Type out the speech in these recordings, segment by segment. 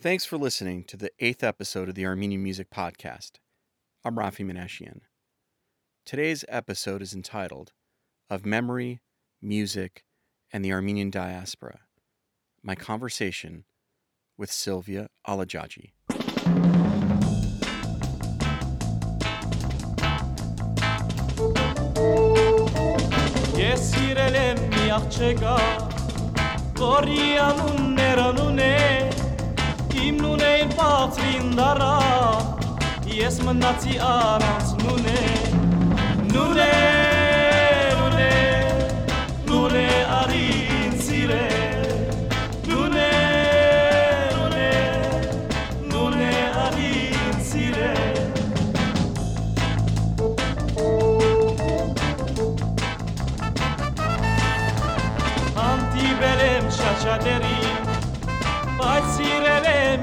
Thanks for listening to the eighth episode of the Armenian Music Podcast. I'm Rafi Menashian. Today's episode is entitled Of Memory, Music, and the Armenian Diaspora My Conversation with Sylvia Alajaji. Ես սիրել եմ մի աղջկա, որի անուններ անուն է, իմ նունեին բացրին դարա, ես մնացի առանց նունե, նունե, նունե, նունե արին սիրե, նունե, նունե, նունե արին սիրե, Հանդիպել եմ շաչատերի Maç sirele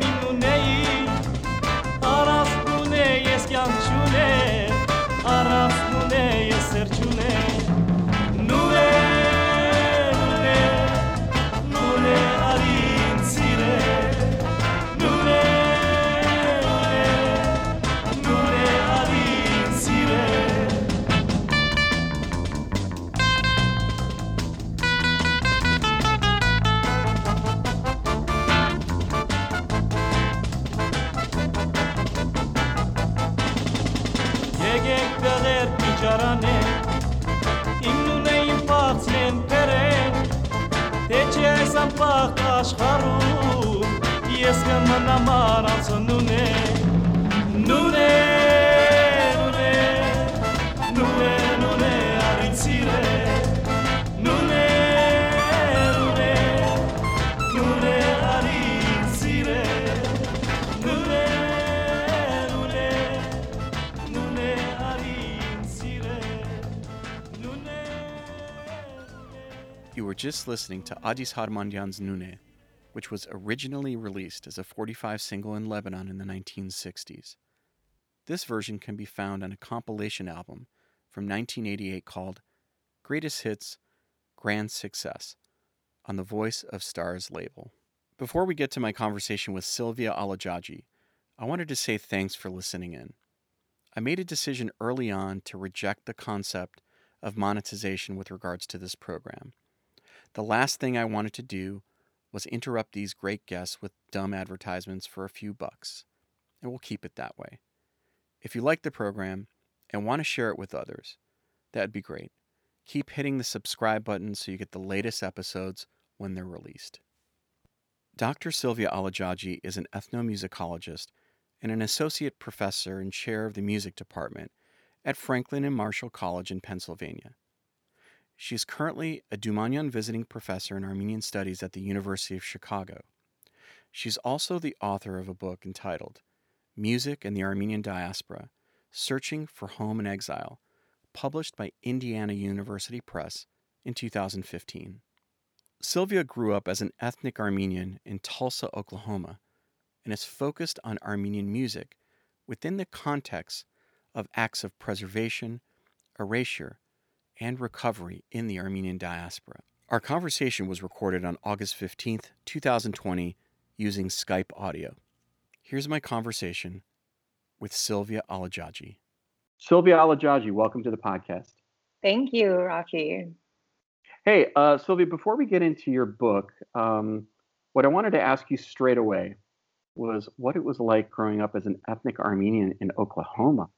ամպաղ աշխարում Ես կմնամ առանց Նունե, նունե, just listening to Adis Harmandian's Nune, which was originally released as a 45 single in Lebanon in the 1960s. This version can be found on a compilation album from 1988 called Greatest Hits Grand Success on the Voice of Stars label. Before we get to my conversation with Sylvia Alajaji, I wanted to say thanks for listening in. I made a decision early on to reject the concept of monetization with regards to this program. The last thing I wanted to do was interrupt these great guests with dumb advertisements for a few bucks, and we'll keep it that way. If you like the program and want to share it with others, that'd be great. Keep hitting the subscribe button so you get the latest episodes when they're released. Dr. Sylvia Alajaji is an ethnomusicologist and an associate professor and chair of the music department at Franklin and Marshall College in Pennsylvania. She is currently a Dumanian visiting professor in Armenian studies at the University of Chicago. She's also the author of a book entitled Music and the Armenian Diaspora Searching for Home in Exile, published by Indiana University Press in 2015. Sylvia grew up as an ethnic Armenian in Tulsa, Oklahoma, and is focused on Armenian music within the context of acts of preservation, erasure, and recovery in the Armenian diaspora. Our conversation was recorded on August 15th, 2020, using Skype audio. Here's my conversation with Sylvia Alajaji. Sylvia Alajaji, welcome to the podcast. Thank you, Rafi. Hey, uh, Sylvia, before we get into your book, um, what I wanted to ask you straight away was what it was like growing up as an ethnic Armenian in Oklahoma.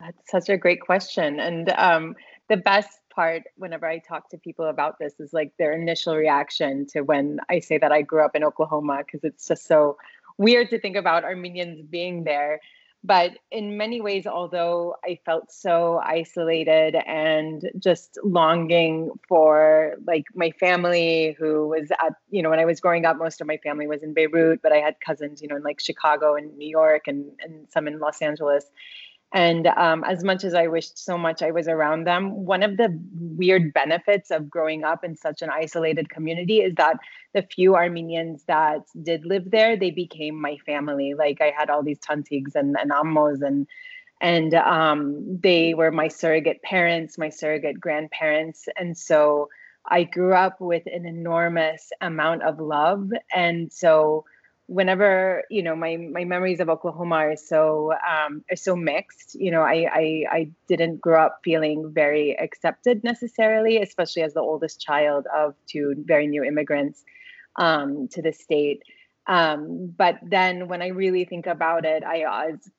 That's such a great question. And um, the best part whenever I talk to people about this is like their initial reaction to when I say that I grew up in Oklahoma, because it's just so weird to think about Armenians being there. But in many ways, although I felt so isolated and just longing for like my family who was at, you know, when I was growing up, most of my family was in Beirut, but I had cousins, you know, in like Chicago and New York and, and some in Los Angeles. And um, as much as I wished so much I was around them, one of the weird benefits of growing up in such an isolated community is that the few Armenians that did live there, they became my family. Like I had all these tantigs and, and ammos and and um, they were my surrogate parents, my surrogate grandparents. And so I grew up with an enormous amount of love. And so whenever you know my my memories of Oklahoma are so um, are so mixed. You know, I, I I didn't grow up feeling very accepted necessarily, especially as the oldest child of two very new immigrants um, to the state. Um, but then when I really think about it, I always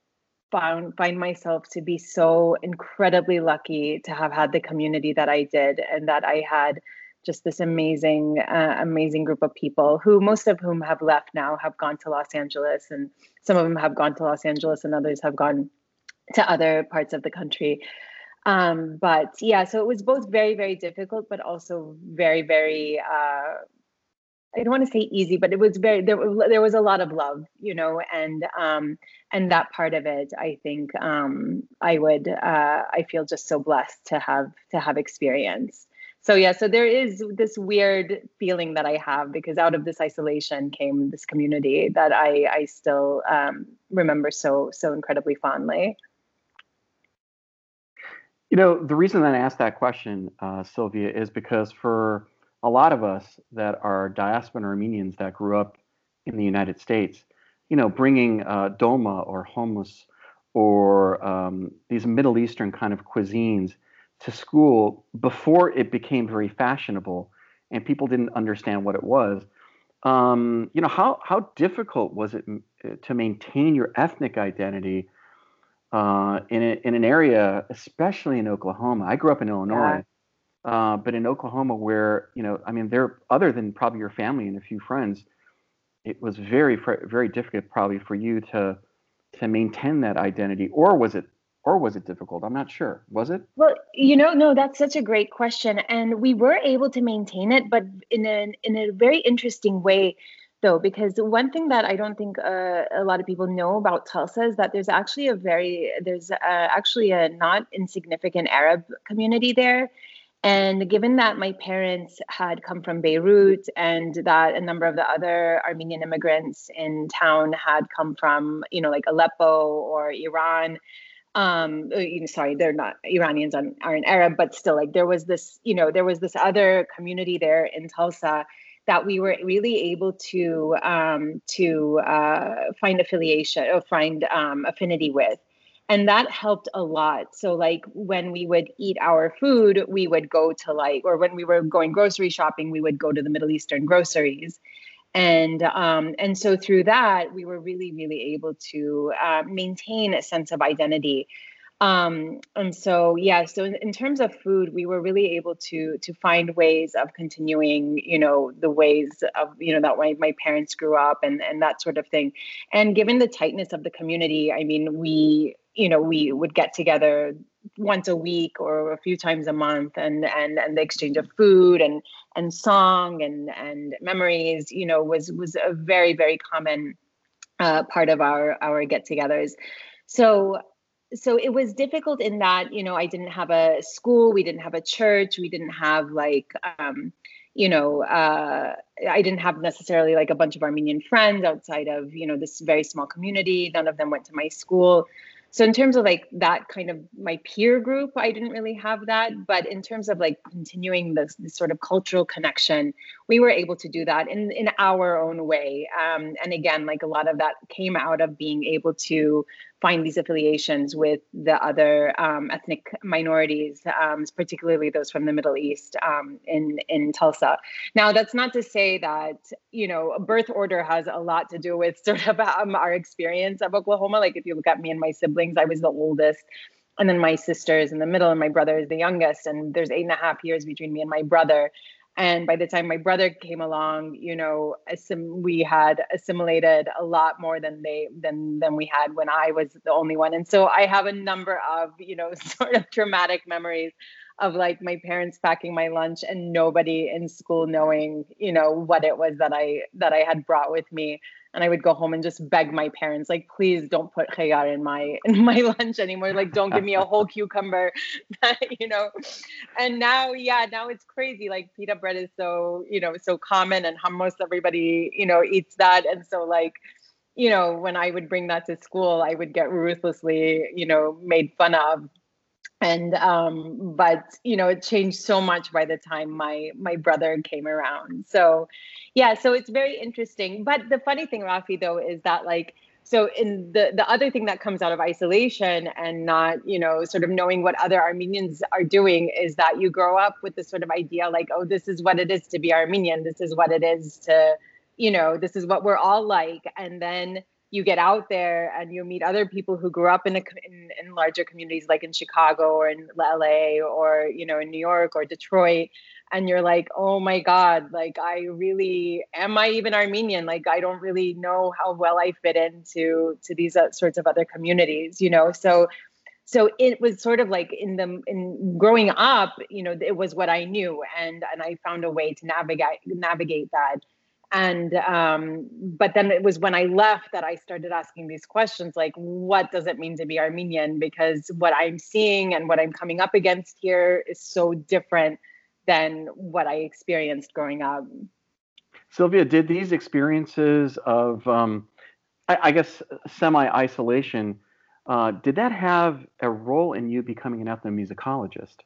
found find myself to be so incredibly lucky to have had the community that I did and that I had just this amazing, uh, amazing group of people who most of whom have left now, have gone to Los Angeles, and some of them have gone to Los Angeles, and others have gone to other parts of the country. Um, but yeah, so it was both very, very difficult, but also very, very. Uh, I don't want to say easy, but it was very there. There was a lot of love, you know, and um, and that part of it, I think um, I would. Uh, I feel just so blessed to have to have experienced so yeah so there is this weird feeling that i have because out of this isolation came this community that i i still um, remember so so incredibly fondly. You know the reason that i asked that question uh, sylvia is because for a lot of us that are diaspora armenians that grew up in the united states you know bringing uh, dolma or hummus or um, these middle eastern kind of cuisines to school before it became very fashionable and people didn't understand what it was. Um, you know, how, how difficult was it uh, to maintain your ethnic identity uh, in, a, in an area, especially in Oklahoma? I grew up in Illinois, yeah. uh, but in Oklahoma, where, you know, I mean, there, other than probably your family and a few friends, it was very, very difficult probably for you to, to maintain that identity, or was it or was it difficult? I'm not sure. Was it? Well, you know, no, that's such a great question, and we were able to maintain it, but in a in a very interesting way, though, because one thing that I don't think uh, a lot of people know about Tulsa is that there's actually a very there's uh, actually a not insignificant Arab community there. And given that my parents had come from Beirut and that a number of the other Armenian immigrants in town had come from, you know, like Aleppo or Iran, um uh, sorry they're not iranians are, aren't arab but still like there was this you know there was this other community there in tulsa that we were really able to um to uh find affiliation or find um affinity with. And that helped a lot. So like when we would eat our food we would go to like or when we were going grocery shopping we would go to the middle eastern groceries and um, and so through that we were really really able to uh, maintain a sense of identity um, and so yeah so in, in, terms of food we were really able to to find ways of continuing you know the ways of you know that way my parents grew up and and that sort of thing. And given the tightness of the community i mean we you know we would get together once a week or a few times a month and and and the exchange of food and and song and and memories you know was was a very very common uh, part of our our get-togethers. So so it was difficult in that you know i didn't have a school we didn't have a church we didn't have like um you know uh i didn't have necessarily like a bunch of armenian friends outside of you know this very small community. None of them went to my school. So in terms of like that kind of my peer group i didn't really have that. But in terms of like continuing this, this sort of cultural connection we were able to do that in in our own way. Um, and again like a lot of that came out of being able to find these affiliations with the other um, ethnic minorities, um, particularly those from the Middle East um, in in Tulsa. Now, that's not to say that you know birth order has a lot to do with sort of um, our experience of Oklahoma. Like if you look at me and my siblings, I was the oldest. And then my sister is in the middle, and my brother is the youngest. And there's eight and a half years between me and my brother and by the time my brother came along you know assim- we had assimilated a lot more than they than than we had when i was the only one. And so i have a number of you know sort of traumatic memories of like my parents packing my lunch and nobody in school knowing you know what it was that i that i had brought with me and I would go home and just beg my parents, like, please don't put khayar in my in my lunch anymore. Like, don't give me a whole cucumber, you know. And now, yeah, now it's crazy. Like, pita bread is so you know so common, and hummus everybody you know eats that, and so like. You know, when I would bring that to school, I would get ruthlessly, you know, made fun of and um but you know it changed so much by the time my my brother came around. So yeah so it's very interesting. But the funny thing rafi though is that like so in the the other thing that comes out of isolation and not you know sort of knowing what other armenians are doing is that you grow up with this sort of idea like oh this is what it is to be armenian. This is what it is to you know this is what we're all like. And then you get out there and you meet other people who grew up in, a, in, in larger communities like in Chicago or in LA or you know in New York or Detroit and you're like oh my god like I really am I even Armenian? Like I don't really know how well I fit into to these uh, sorts of other communities you know? So so it was sort of like in the in growing up you know it was what I knew and and I found a way to navigate navigate that and um, but then it was when i left that i started asking these questions like what does it mean to be armenian? Because what i'm seeing and what i'm coming up against here is so different than what i experienced growing up. Sylvia did these experiences of um, I, I, guess semi-isolation uh, did that have a role in you becoming an ethnomusicologist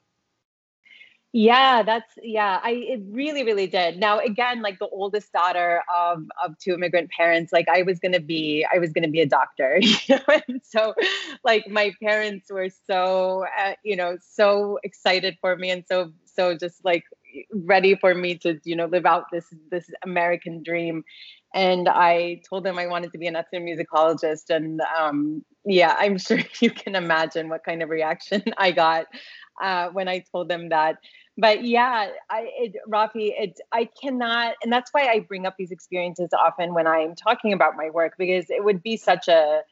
yeah, that's yeah. I it really, really did. Now again, like the oldest daughter of of two immigrant parents, like I was gonna be, I was gonna be a doctor. You know? and so, like my parents were so, uh, you know, so excited for me, and so so just like ready for me to you know live out this this American dream. And I told them I wanted to be an ethnomusicologist, and um, yeah, I'm sure you can imagine what kind of reaction I got uh, when I told them that but yeah, I it, Rafi, it I cannot, and that's why I bring up these experiences often when I'm talking about my work because it would be such a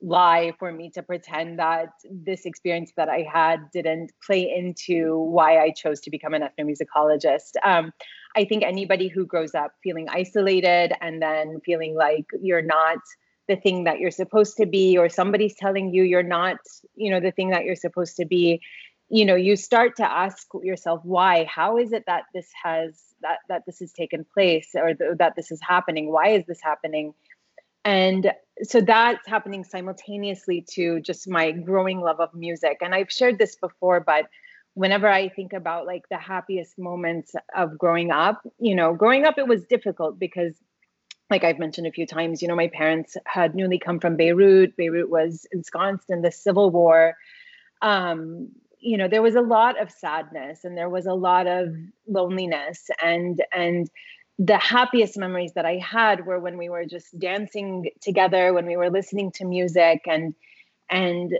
lie for me to pretend that this experience that I had didn't play into why I chose to become an ethnomusicologist. Um, I think anybody who grows up feeling isolated and then feeling like you're not the thing that you're supposed to be, or somebody's telling you you're not, you know, the thing that you're supposed to be, you know you start to ask yourself why how is it that this has that that this has taken place or th- that this is happening why is this happening and so that's happening simultaneously to just my growing love of music and i've shared this before but whenever i think about like the happiest moments of growing up you know growing up it was difficult because like I've mentioned a few times, you know, my parents had newly come from Beirut. Beirut was ensconced in the civil war. Um, you know there was a lot of sadness and there was a lot of loneliness and and the happiest memories that i had were when we were just dancing together when we were listening to music and and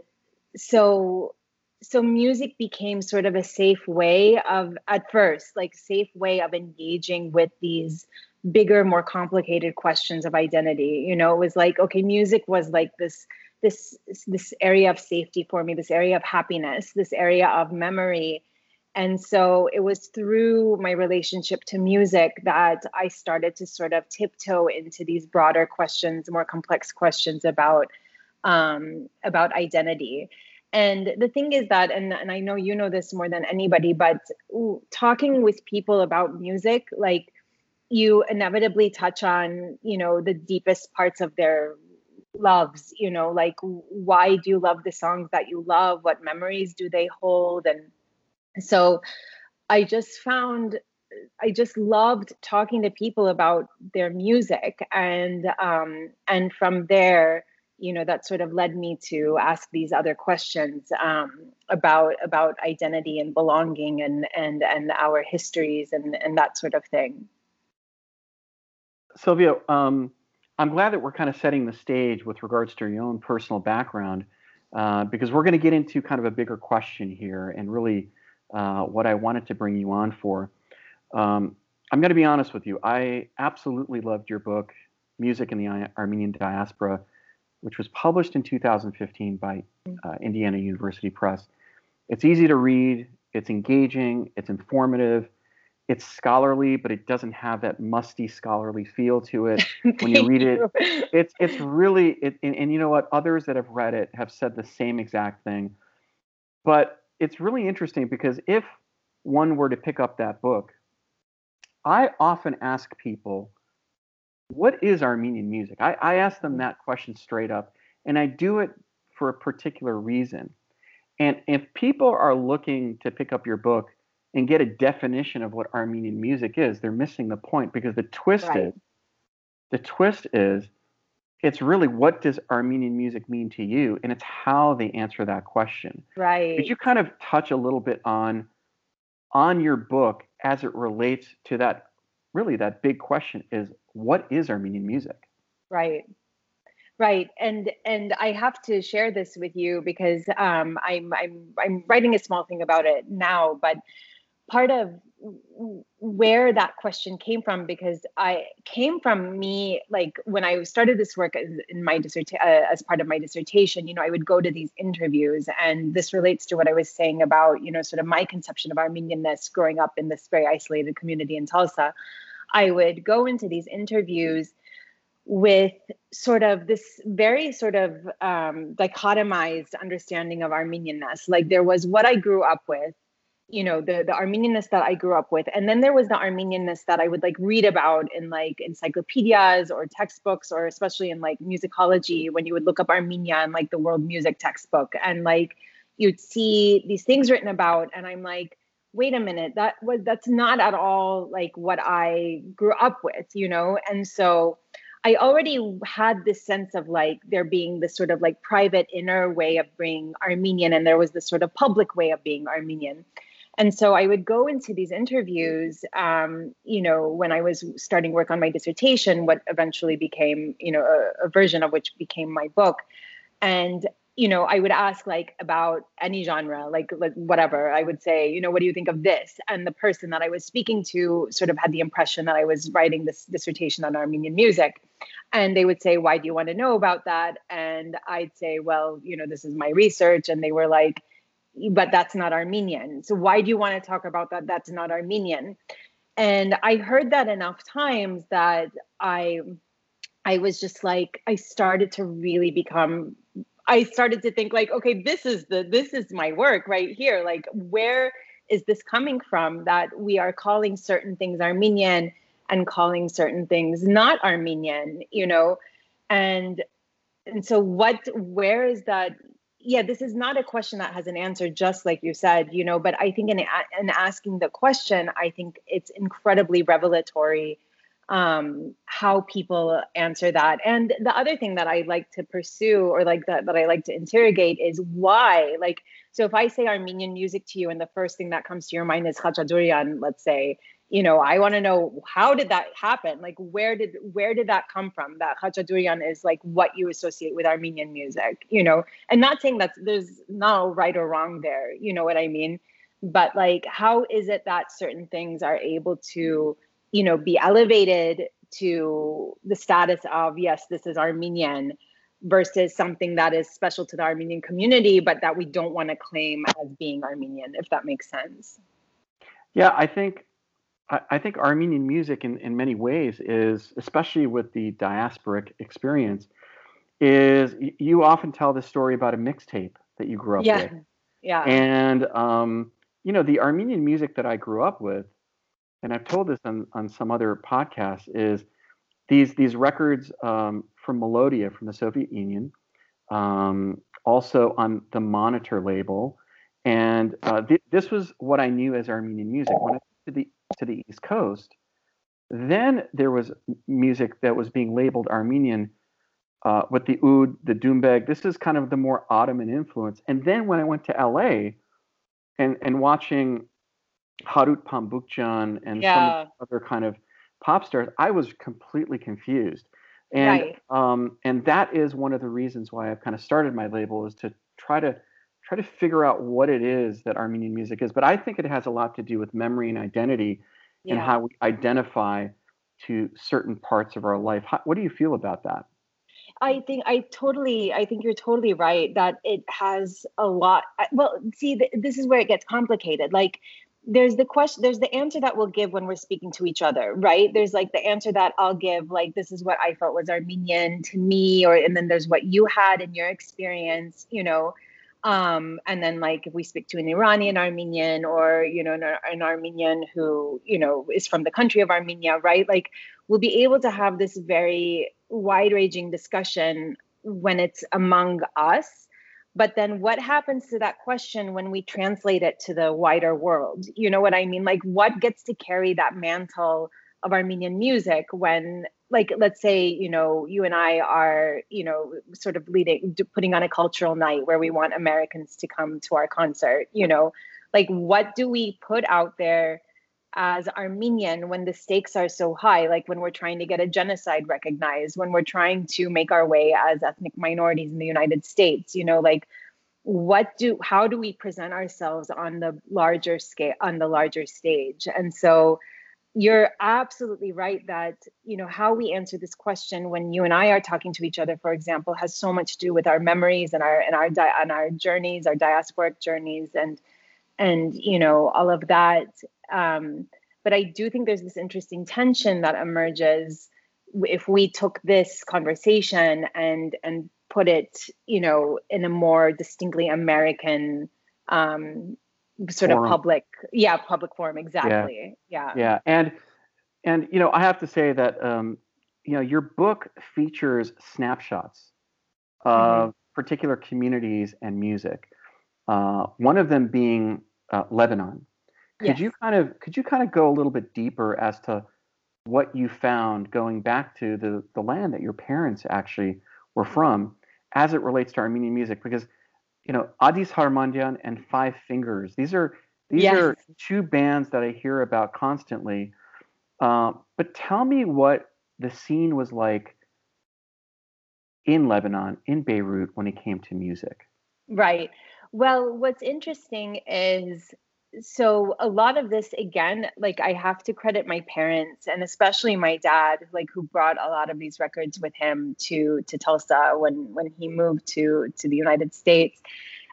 so so music became sort of a safe way of at first like safe way of engaging with these bigger more complicated questions of identity. You know it was like okay music was like this this this area of safety for me this area of happiness this area of memory. And so it was through my relationship to music that i started to sort of tiptoe into these broader questions more complex questions about um, about identity. And the thing is that and, and i know you know this more than anybody but ooh, talking with people about music like you inevitably touch on you know the deepest parts of their loves you know like why do you love the songs that you love? What memories do they hold? And so i just found i just loved talking to people about their music. And um and from there you know that sort of led me to ask these other questions um, about about identity and belonging and and and our histories and and that sort of thing. Sylvia um, I'm glad that we're kind of setting the stage with regards to your own personal background, uh, because we're going to get into kind of a bigger question here and really uh, what I wanted to bring you on for. Um, I'm going to be honest with you. I absolutely loved your book, Music in the Armenian Diaspora, which was published in 2015 by uh, Indiana University Press. It's easy to read, it's engaging, it's informative it's scholarly, but it doesn't have that musty scholarly feel to it. When you read it, it's it's really it, and, and, you know what? Others that have read it have said the same exact thing. But it's really interesting because if one were to pick up that book, I often ask people, "What is Armenian music?" I, I ask them that question straight up, and I do it for a particular reason. And if people are looking to pick up your book and get a definition of what Armenian music is, they're missing the point because the twist right. is the twist is it's really what does Armenian music mean to you, and it's how they answer that question. Right. Could you kind of touch a little bit on on your book as it relates to that really that big question is what is Armenian music? Right. Right, and and I have to share this with you because um, I'm I'm I'm writing a small thing about it now, but part of where that question came from because I came from me like when I started this work as, in my dissertation uh, as part of my dissertation. You know, I would go to these interviews, and this relates to what I was saying about you know sort of my conception of Armenianness growing up in this very isolated community in Tulsa. I would go into these interviews with sort of this very sort of um, dichotomized understanding of Armenianness. Like there was what I grew up with, you know the the armenianness that i grew up with. And then there was the armenianness that i would like read about in like encyclopedias or textbooks or especially in like musicology when you would look up armenia in like the world music textbook. And like you'd see these things written about and i'm like wait a minute that was that's not at all like what i grew up with you know? And so I already had this sense of like there being this sort of like private inner way of being Armenian, and there was this sort of public way of being Armenian and so I would go into these interviews, um, you know, when I was starting work on my dissertation, what eventually became, you know, a, a version of which became my book. And you know, I would ask like about any genre, like, like whatever. I would say, you know, what do you think of this? And the person that I was speaking to sort of had the impression that I was writing this dissertation on Armenian music. And they would say, why do you want to know about that? And I'd say, well, you know, this is my research. And they were like, but that's not Armenian. So why do you want to talk about that? That's not Armenian. And I heard that enough times that I I was just like I started to really become I started to think like okay this is the this is my work right here like where is this coming from that we are calling certain things Armenian and calling certain things not Armenian you know and and so what where is that yeah this is not a question that has an answer just like you said you know but i think in, in asking the question i think it's incredibly revelatory um, how people answer that. And the other thing that i like to pursue or like that that i like to interrogate is why like so if i say armenian music to you and the first thing that comes to your mind is khachaturian let's say you know i want to know how did that happen? Like where did where did that come from? That khachaturian is like what you associate with armenian music you know? And not saying that there's no right or wrong there you know what i mean? But like how is it that certain things are able to you know be elevated to the status of yes this is armenian versus something that is special to the armenian community but that we don't want to claim as being armenian if that makes sense? Yeah i think I, think Armenian music, in, in many ways, is especially with the diasporic experience, is you often tell the story about a mixtape that you grew up yeah. with. Yeah. And um, you know, the Armenian music that I grew up with, and I've told this on, on some other podcasts, is these these records um, from Melodia from the Soviet Union, um, also on the Monitor label, and uh, th- this was what I knew as Armenian music. When I to the to the East Coast. Then there was music that was being labeled Armenian uh, with the oud, the doumbeg. This is kind of the more Ottoman influence. And then when I went to LA and, and watching Harout Pamboukjian and yeah. some other kind of pop stars, I was completely confused. And right. um, and that is one of the reasons why I've kind of started my label is to try to try to figure out what it is that Armenian music is. But I think it has a lot to do with memory and identity yeah. and how we identify to certain parts of our life. How, what do you feel about that? I think I totally, I think you're totally right that it has a lot. Well, see, th- this is where it gets complicated. Like, there's the question, there's the answer that we'll give when we're speaking to each other, right? There's like the answer that I'll give, like, this is what I felt was Armenian to me, or, and then there's what you had in your experience, you know um, and then like if we speak to an iranian armenian or you know an, an, armenian who you know is from the country of armenia right? Like we'll be able to have this very wide ranging discussion when it's among us. But then what happens to that question when we translate it to the wider world? You know what i mean? Like what gets to carry that mantle of armenian music when like let's say you know you and i are you know sort of leading putting on a cultural night where we want americans to come to our concert you know like what do we put out there as armenian when the stakes are so high? Like when we're trying to get a genocide recognized when we're trying to make our way as ethnic minorities in the united states you know like what do how do we present ourselves on the larger scale on the larger stage? And so you're absolutely right that you know how we answer this question when you and I are talking to each other, for example, has so much to do with our memories and our and our di- and our journeys, our diasporic journeys, and and you know all of that. Um, but I do think there's this interesting tension that emerges if we took this conversation and and put it, you know, in a more distinctly American um, sort forum. of public yeah public forum exactly yeah. yeah yeah and and you know i have to say that um you know your book features snapshots of mm-hmm. particular communities and music uh, one of them being uh, lebanon could yes. you kind of could you kind of go a little bit deeper as to what you found going back to the the land that your parents actually were from as it relates to armenian music because you know, Adis Harmandian and Five Fingers. These are these yes. are two bands that I hear about constantly. Uh, but tell me what the scene was like in Lebanon, in Beirut, when it came to music. Right. Well, what's interesting is so a lot of this again like i have to credit my parents and especially my dad like who brought a lot of these records with him to to tulsa when when he moved to to the united states.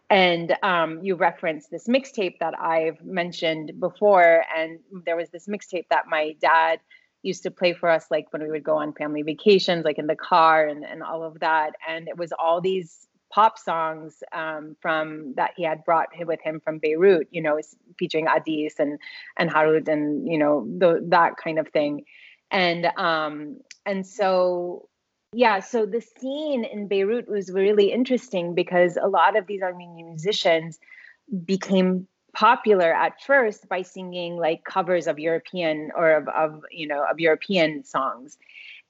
And um, you referenced this mixtape that i've mentioned before and there was this mixtape that my dad used to play for us like when we would go on family vacations like in the car and, and all of that. And it was all these pop songs um, from that he had brought with him from Beirut, you know, featuring Adis and and Harut and you know the, that kind of thing, and um, and so yeah, so the scene in Beirut was really interesting because a lot of these Armenian musicians became popular at first by singing like covers of European or of, of you know of European songs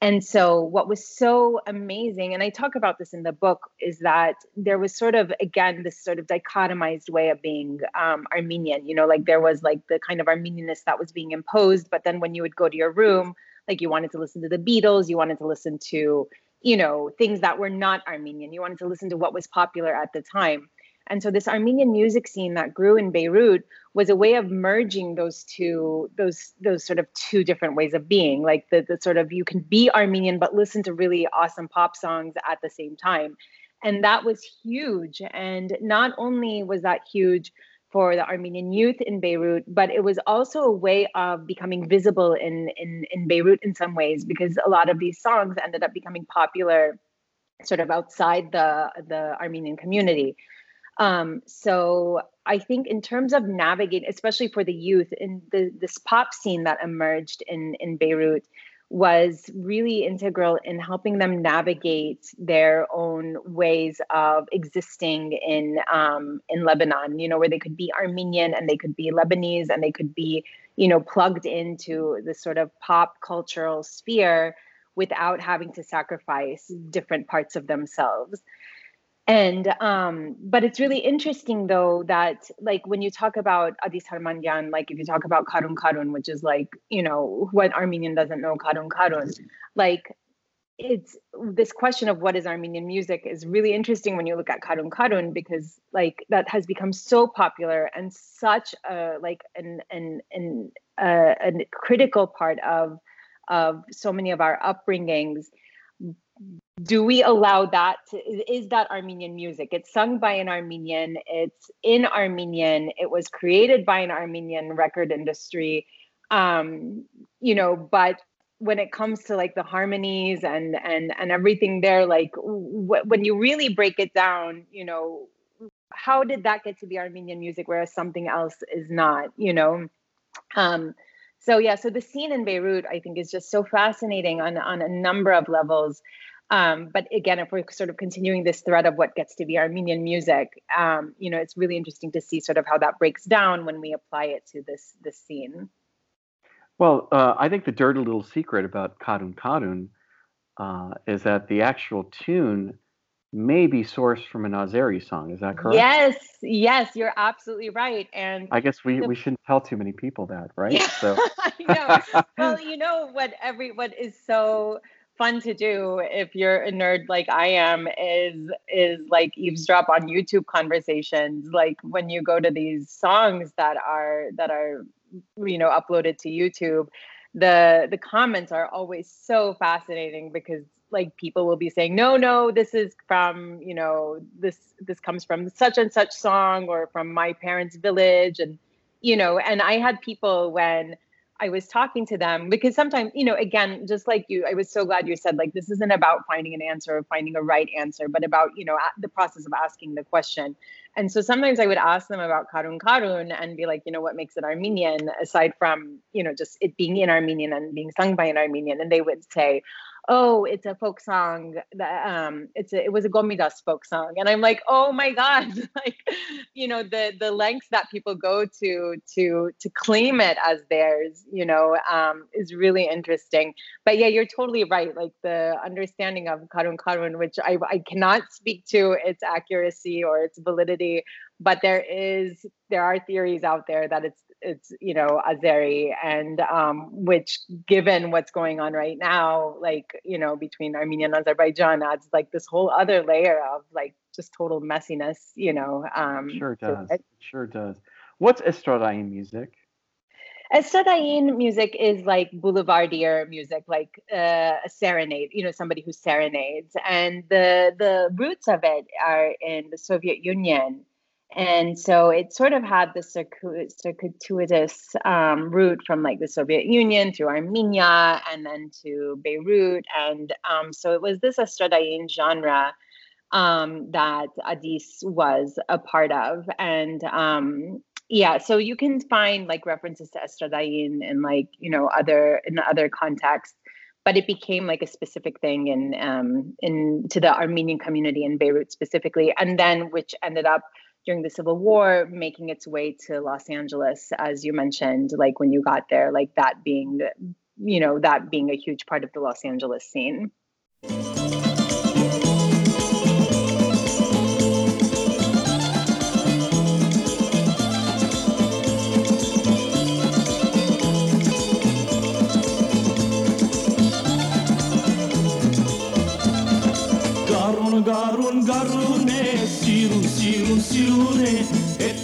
and so, what was so amazing, and I talk about this in the book, is that there was sort of, again, this sort of dichotomized way of being um, Armenian. You know, like there was like the kind of Armenianness that was being imposed. But then when you would go to your room, like you wanted to listen to the Beatles, you wanted to listen to, you know, things that were not Armenian. You wanted to listen to what was popular at the time. And so this Armenian music scene that grew in Beirut was a way of merging those two, those those sort of two different ways of being. Like the, the sort of you can be Armenian but listen to really awesome pop songs at the same time. And that was huge. And not only was that huge for the Armenian youth in Beirut, but it was also a way of becoming visible in, in, in Beirut in some ways, because a lot of these songs ended up becoming popular sort of outside the, the Armenian community. Um, so I think in terms of navigating, especially for the youth, in the this pop scene that emerged in in Beirut was really integral in helping them navigate their own ways of existing in um, in Lebanon. You know, where they could be Armenian and they could be Lebanese and they could be, you know, plugged into the sort of pop cultural sphere without having to sacrifice different parts of themselves and um but it's really interesting though that like when you talk about adis harmandian like if you talk about karun karun which is like you know what armenian doesn't know karun karun like it's this question of what is armenian music is really interesting when you look at karun karun because like that has become so popular and such a like an an an uh, a critical part of of so many of our upbringings do we allow that to, is that armenian music? It's sung by an armenian. It's in armenian. It was created by an armenian record industry. Um you know but when it comes to like the harmonies and and and everything there like wh- when you really break it down you know how did that get to be armenian music whereas something else is not you know? Um so yeah so the scene in beirut i think is just so fascinating on on a number of levels Um, but again, if we're sort of continuing this thread of what gets to be Armenian music, um, you know, it's really interesting to see sort of how that breaks down when we apply it to this this scene. Well, uh, I think the dirty little secret about Karun Karun uh, is that the actual tune may be sourced from an Azeri song. Is that correct? Yes, yes, you're absolutely right. And I guess we, the, we shouldn't tell too many people that, right? Yeah, so well, you know what every what is so fun to do if you're a nerd like I am is is like eavesdrop on YouTube conversations. Like when you go to these songs that are that are you know uploaded to YouTube, the the comments are always so fascinating because like people will be saying no no this is from you know this this comes from such and such song or from my parents village and you know and i had people when I was talking to them because sometimes, you know, again, just like you, I was so glad you said like this isn't about finding an answer or finding a right answer, but about, you know, the process of asking the question. And so sometimes I would ask them about Karun Karun and be like, you know, what makes it Armenian aside from, you know, just it being in Armenian and being sung by an Armenian. And they would say, oh, it's a folk song. That, um, it's a, it was a Gomidas folk song, and I'm like, oh my god, like, you know, the the lengths that people go to to to claim it as theirs, you know, um, is really interesting. But yeah, you're totally right. Like the understanding of Karun Karun, which I I cannot speak to its accuracy or its validity, but there is there are theories out there that it's it's you know Azeri, and um, which given what's going on right now, like you know between Armenia and Azerbaijan, adds like this whole other layer of like just total messiness. You know, um, sure does, it. sure does. What's Estradain music? Estradain music is like boulevardier music, like uh, a serenade. You know, somebody who serenades, and the the roots of it are in the Soviet Union and so it sort of had the circuitous um, route from like the Soviet Union through Armenia and then to Beirut. And um, so it was this Estradain genre um, that Adis was a part of. And um, yeah, so you can find like references to Estradain in like, you know, other in other contexts but it became like a specific thing in um, in to the Armenian community in Beirut specifically, and then which ended up during the Civil War, making its way to Los Angeles, as you mentioned, like when you got there, like that being, you know, that being a huge part of the Los Angeles scene.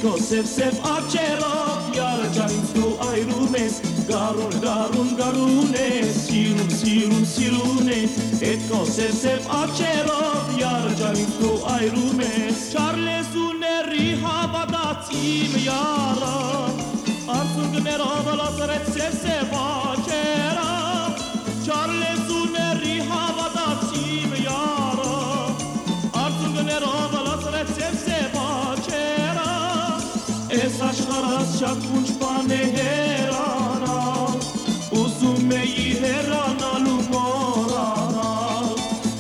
քո սև-սև աչերով յարը ջանից քո այրում ես գարուն գարուն գարուն ես սիրուն սիրուն սիրուն ես այդ քո սև-սև աչերով յարը ջանից քո այրում ես չարլես ու ների հավատաց իմ յարա արցունքներով լասրեց սև-սև աչերա չարլես Ես աշխարհս շատ ուրջ բան է հերանալ Ուզում էի հերանալու մորանալ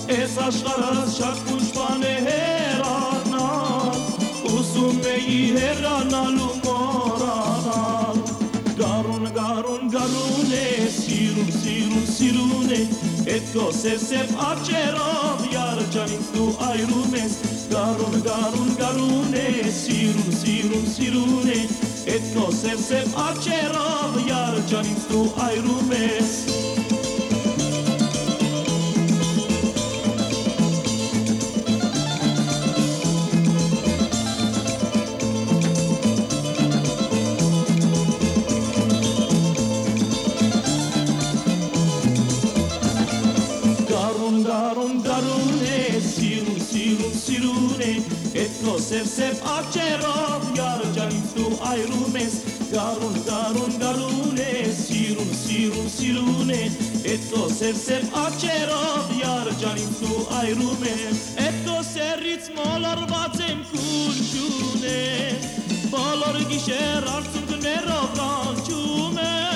Ես աշխարհս շատ ուրջ բան է հերանալ Ուզում էի հերանալու Էդ քո սև-սև աչերով յարջան ինձ դու այրում ես Գարուն, գարուն, գարուն է, սիրուն, սիրուն, սիրուն է Էդ քո սև-սև աչերով յարջան ինձ դու այրում ես Գարուն, գարուն, գարուն է, սիրուն, սիրուն, սիրուն է Դարում դարուն է, սիրում, սիրում, սիրուն է, Հետնո սև սև արջերով, յարջանից դու այրում ես, Դարուն, դարուն, դարուն է, սիրում, սիրում, սիրուն է, Հետո սև սև արջերով, յարջանից դու այրում ես, Հետո սերից մոլարված եմ կուրջուն է, Բոլոր գիշեր արցունքներով կանչում ես,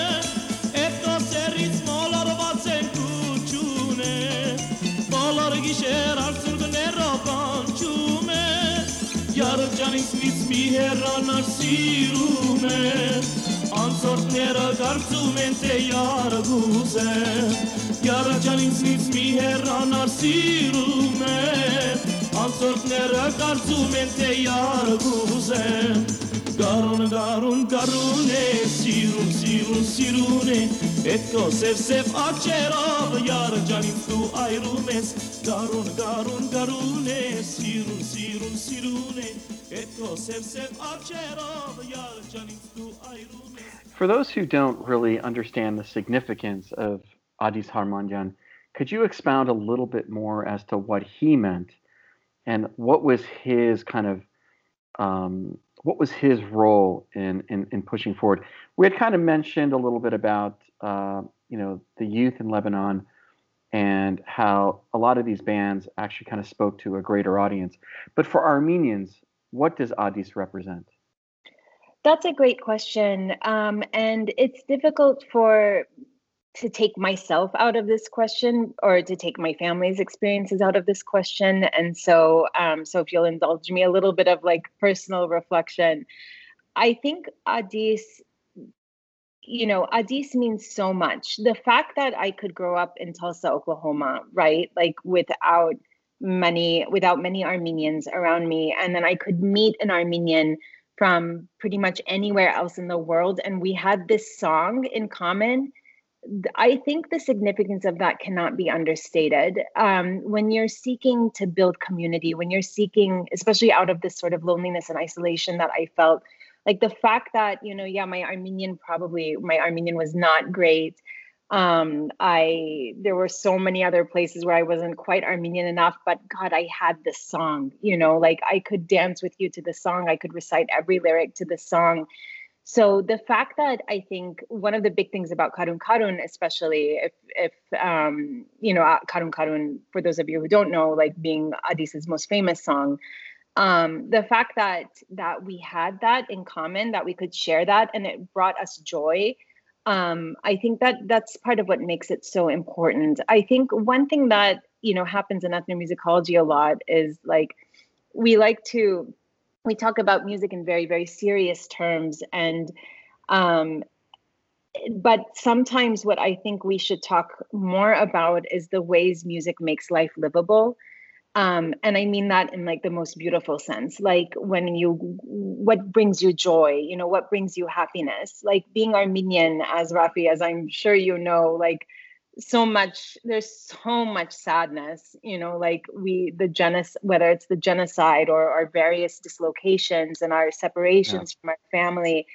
գիշեր արցուններով անջում է Յարոջան ինձ մի հեռանար սիրում է Անցորդները կարծում են թե յարգուս է Յարոջան ինձ մի հեռանար սիրում է Անցորդները կարծում են թե յարգուս է Garun, garune, sirune. Sev, sev, tu Garun, garun, garune, sirune. Sev, sev, tu For those who don't really understand the significance of Adis Harmandian, could you expound a little bit more as to what he meant? And what was his kind of um, what was his role in, in, in pushing forward? We had kind of mentioned a little bit about uh, you know the youth in Lebanon and how a lot of these bands actually kind of spoke to a greater audience. But for Armenians, what does Adis represent? That's a great question, um, and it's difficult for to take myself out of this question or to take my family's experiences out of this question. And so um, so if you'll indulge me a little bit of like personal reflection i think adis you know adis means so much. The fact that i could grow up in tulsa oklahoma right? Like without many without many armenians around me and then i could meet an armenian from pretty much anywhere else in the world and we had this song in common I think the significance of that cannot be understated. Um, when you're seeking to build community, when you're seeking, especially out of this sort of loneliness and isolation that I felt, like the fact that, you know, yeah, my Armenian probably, my Armenian was not great. Um, I, there were so many other places where I wasn't quite Armenian enough, but God, I had this song, you know, like I could dance with you to the song, I could recite every lyric to the song so the fact that I think one of the big things about Karun Karun, especially if if um, you know uh, Karun Karun, for those of you who don't know, like being Adis's most famous song, um, the fact that that we had that in common, that we could share that, and it brought us joy. Um, I think that that's part of what makes it so important. I think one thing that you know happens in ethnomusicology a lot is like we like to we talk about music in very very serious terms and um, but sometimes what i think we should talk more about is the ways music makes life livable. Um, and i mean that in like the most beautiful sense like when you what brings you joy you know what brings you happiness? Like being armenian as rafi as i'm sure you know like so much there's so much sadness you know like we the genocide whether it's the genocide or our various dislocations and our separations yeah. from our family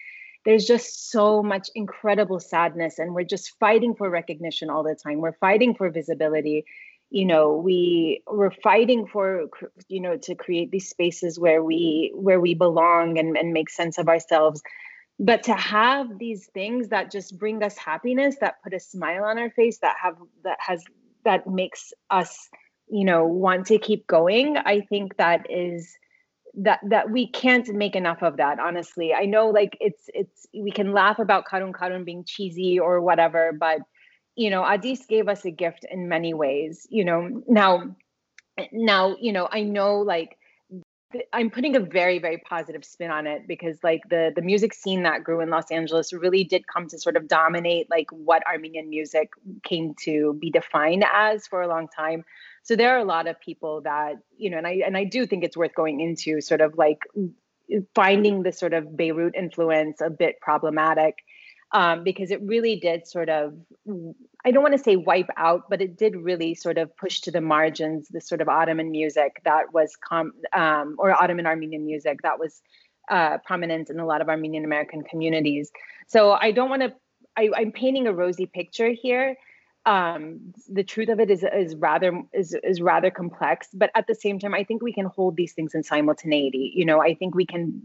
there's just so much incredible sadness and we're just fighting for recognition all the time. We're fighting for visibility. You know we we're fighting for you know to create these spaces where we where we belong and, and make sense of ourselves but to have these things that just bring us happiness that put a smile on our face that have that has that makes us you know want to keep going i think that is that that we can't make enough of that honestly. I know like it's it's we can laugh about karun karun being cheesy or whatever but you know adis gave us a gift in many ways you know. Now now you know i know like I'm putting a very very positive spin on it because like the the music scene that grew in Los Angeles really did come to sort of dominate like what Armenian music came to be defined as for a long time. So there are a lot of people that you know, and I and I do think it's worth going into sort of like finding the sort of Beirut influence a bit problematic um, because it really did sort of I don't want to say wipe out, but it did really sort of push to the margins the sort of Ottoman music that was com- um, or Ottoman Armenian music that was uh, prominent in a lot of Armenian American communities. So I don't want to. I'm painting a rosy picture here. Um, the truth of it is is rather is is rather complex, but at the same time, I think we can hold these things in simultaneity. You know, I think we can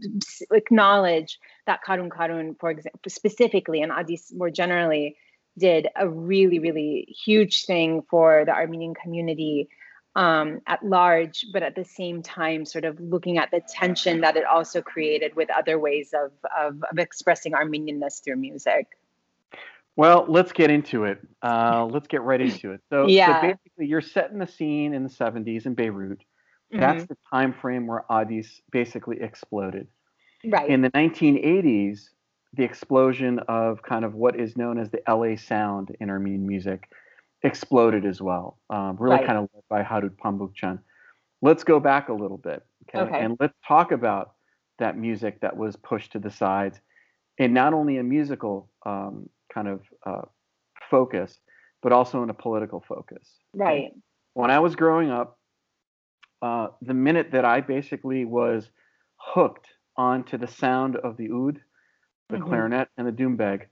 acknowledge that Karun Karun, for example, specifically, and Adis more generally did a really, really huge thing for the Armenian community um, at large, but at the same time, sort of looking at the tension that it also created with other ways of, of, of expressing Armenianness through music. Well, let's get into it. Uh, let's get right into it. So, yeah. so basically, you're setting the scene in the 70s in Beirut Mm-hmm. That's the time frame where Addis basically exploded. right. In the 1980s, the explosion of kind of what is known as the LA sound in Armenian music exploded as well. Um, really Right. kind of led by Harout Pamboukjian. Let's go back a little bit, okay? Okay. And let's talk about that music that was pushed to the sides, and not only a musical um, kind of uh, focus, but also in a political focus. right. when I was growing up, uh, the minute that I basically was hooked onto the sound of the oud, the Mhm. clarinet, and the doumbeg,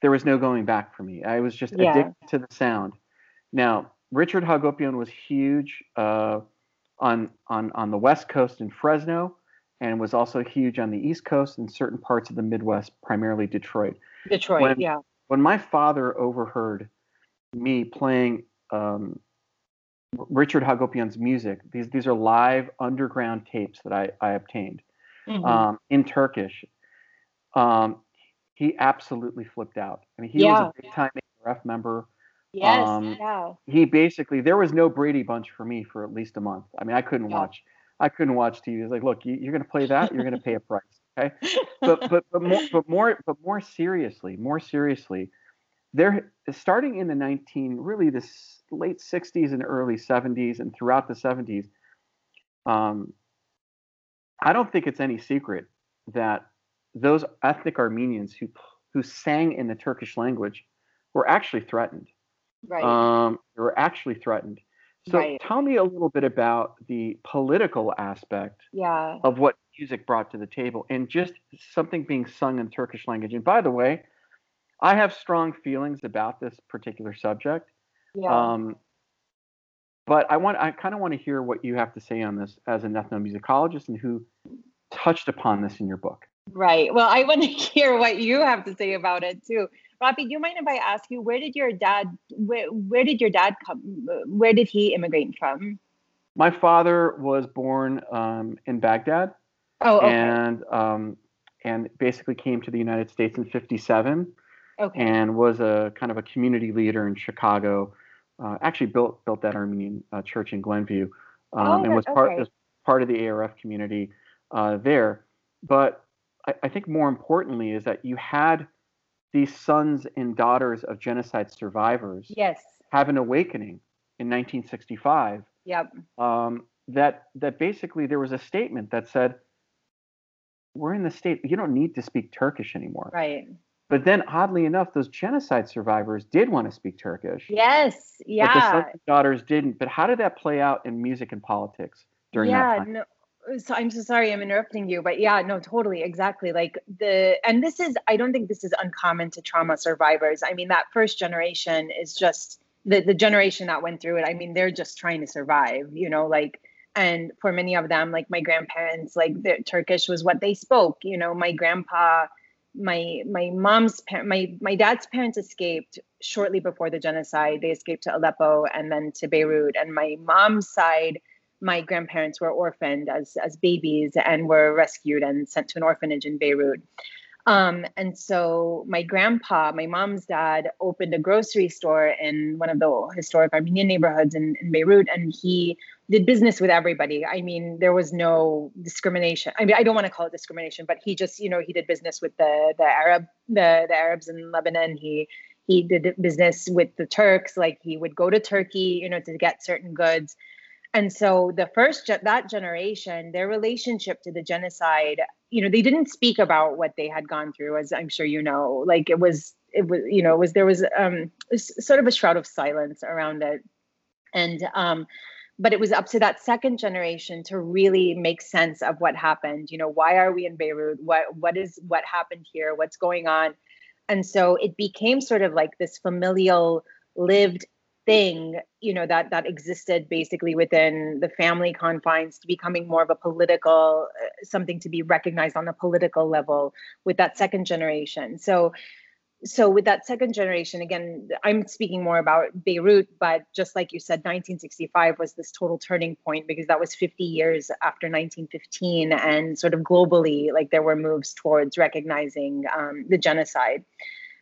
there was no going back for me. I was just Yeah. addicted to the sound. Now, Richard Hagopian was huge uh, on on on the West Coast in Fresno, and was also huge on the East Coast and certain parts of the Midwest, primarily Detroit Detroit. when- yeah. When my father overheard me playing um, Richard Hagopian's music, these these are live underground tapes that I, I obtained Mhm. um, in Turkish. Um, he absolutely flipped out. I mean, he Yeah. was a big time ARF member. yes. um, yeah. He basically there was no Brady Bunch for me for at least a month. I mean, I couldn't Yeah. watch. I couldn't watch TV. It's like, look, you, you're going to play that, you're going to pay a price. Okay but but but more but more but more seriously, more seriously, there starting in the 19 really the late 60s and early 70s and throughout the 70s, um, I don't think it's any secret that those ethnic Armenians who who sang in the Turkish language were actually threatened. right. Um, they were actually threatened. So Right. tell me a little bit about the political aspect yeah. of what music brought to the table and just something being sung in Turkish language. And by the way, I have strong feelings about this particular subject. Yeah. Um, but I want I kind of want to hear what you have to say on this as an ethnomusicologist and who touched upon this in your book. Right. Well, I want to hear what you have to say about it too. Rafi, do you mind if I ask you where did your dad where where did your dad come where did he immigrate from? My father was born um, in Baghdad Oh, okay. and um, and basically came to the United States in '57. okay. and was a kind of a community leader in Chicago. Uh, actually built built that Armenian uh, church in Glenview, um, Oh, and was part okay. was part of the ARF community uh, there. But I, I think more importantly is that you had these sons and daughters of genocide survivors yes. have an awakening in 1965 Yep. um, that that basically there was a statement that said, "We're in the state. You don't need to speak Turkish anymore." Right. But then, oddly enough, those genocide survivors did want to speak Turkish. Yes. Yeah. But the sons and daughters didn't. But how did that play out in music and politics during yeah, that time? no so I'm so sorry I'm interrupting you, but yeah, no, totally, exactly. Like the and this is I don't think this is uncommon to trauma survivors. I mean, that first generation is just the the generation that went through it. I mean, they're just trying to survive, you know, like and for many of them, like my grandparents, like their Turkish was what they spoke. You know, my grandpa, my my mom's par- my my dad's parents escaped shortly before the genocide. They escaped to Aleppo and then to Beirut. And my mom's side, my grandparents were orphaned as as babies and were rescued and sent to an orphanage in Beirut. Um, and so my grandpa, my mom's dad, opened a grocery store in one of the historic Armenian neighborhoods in, in Beirut, and he did business with everybody. I mean, there was no discrimination. I mean, I don't want to call it discrimination, but he just, you know, he did business with the the Arab the the Arabs in Lebanon. He he did business with the Turks. Like he would go to Turkey, you know, to get certain goods. And so the first ge- that generation, their relationship to the genocide, you know, they didn't speak about what they had gone through, as I'm sure you know. Like it was, it was, you know, it was there was um sort of a shroud of silence around it, and um, but it was up to that second generation to really make sense of what happened. You know, why are we in Beirut? What what is what happened here? What's going on? And so it became sort of like this familial lived thing you know that that existed basically within the family confines to becoming more of a political uh, something to be recognized on a political level with that second generation. So so with that second generation again i'm speaking more about beirut but just like you said 1965 was this total turning point because that was 50 years after 1915 and sort of globally like there were moves towards recognizing um, the genocide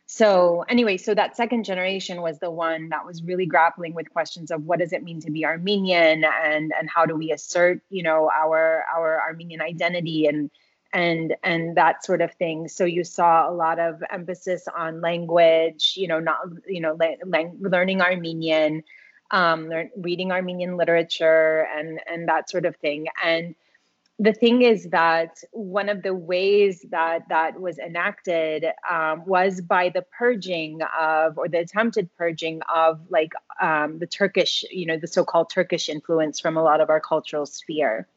so anyway so that second generation was the one that was really grappling with questions of what does it mean to be armenian and and how do we assert you know our our armenian identity and and and that sort of thing. So you saw a lot of emphasis on language you know not you know le- learning armenian um, learn, reading armenian literature and and that sort of thing. And the thing is that one of the ways that that was enacted um, was by the purging of or the attempted purging of like um, the turkish you know the so-called turkish influence from a lot of our cultural sphere.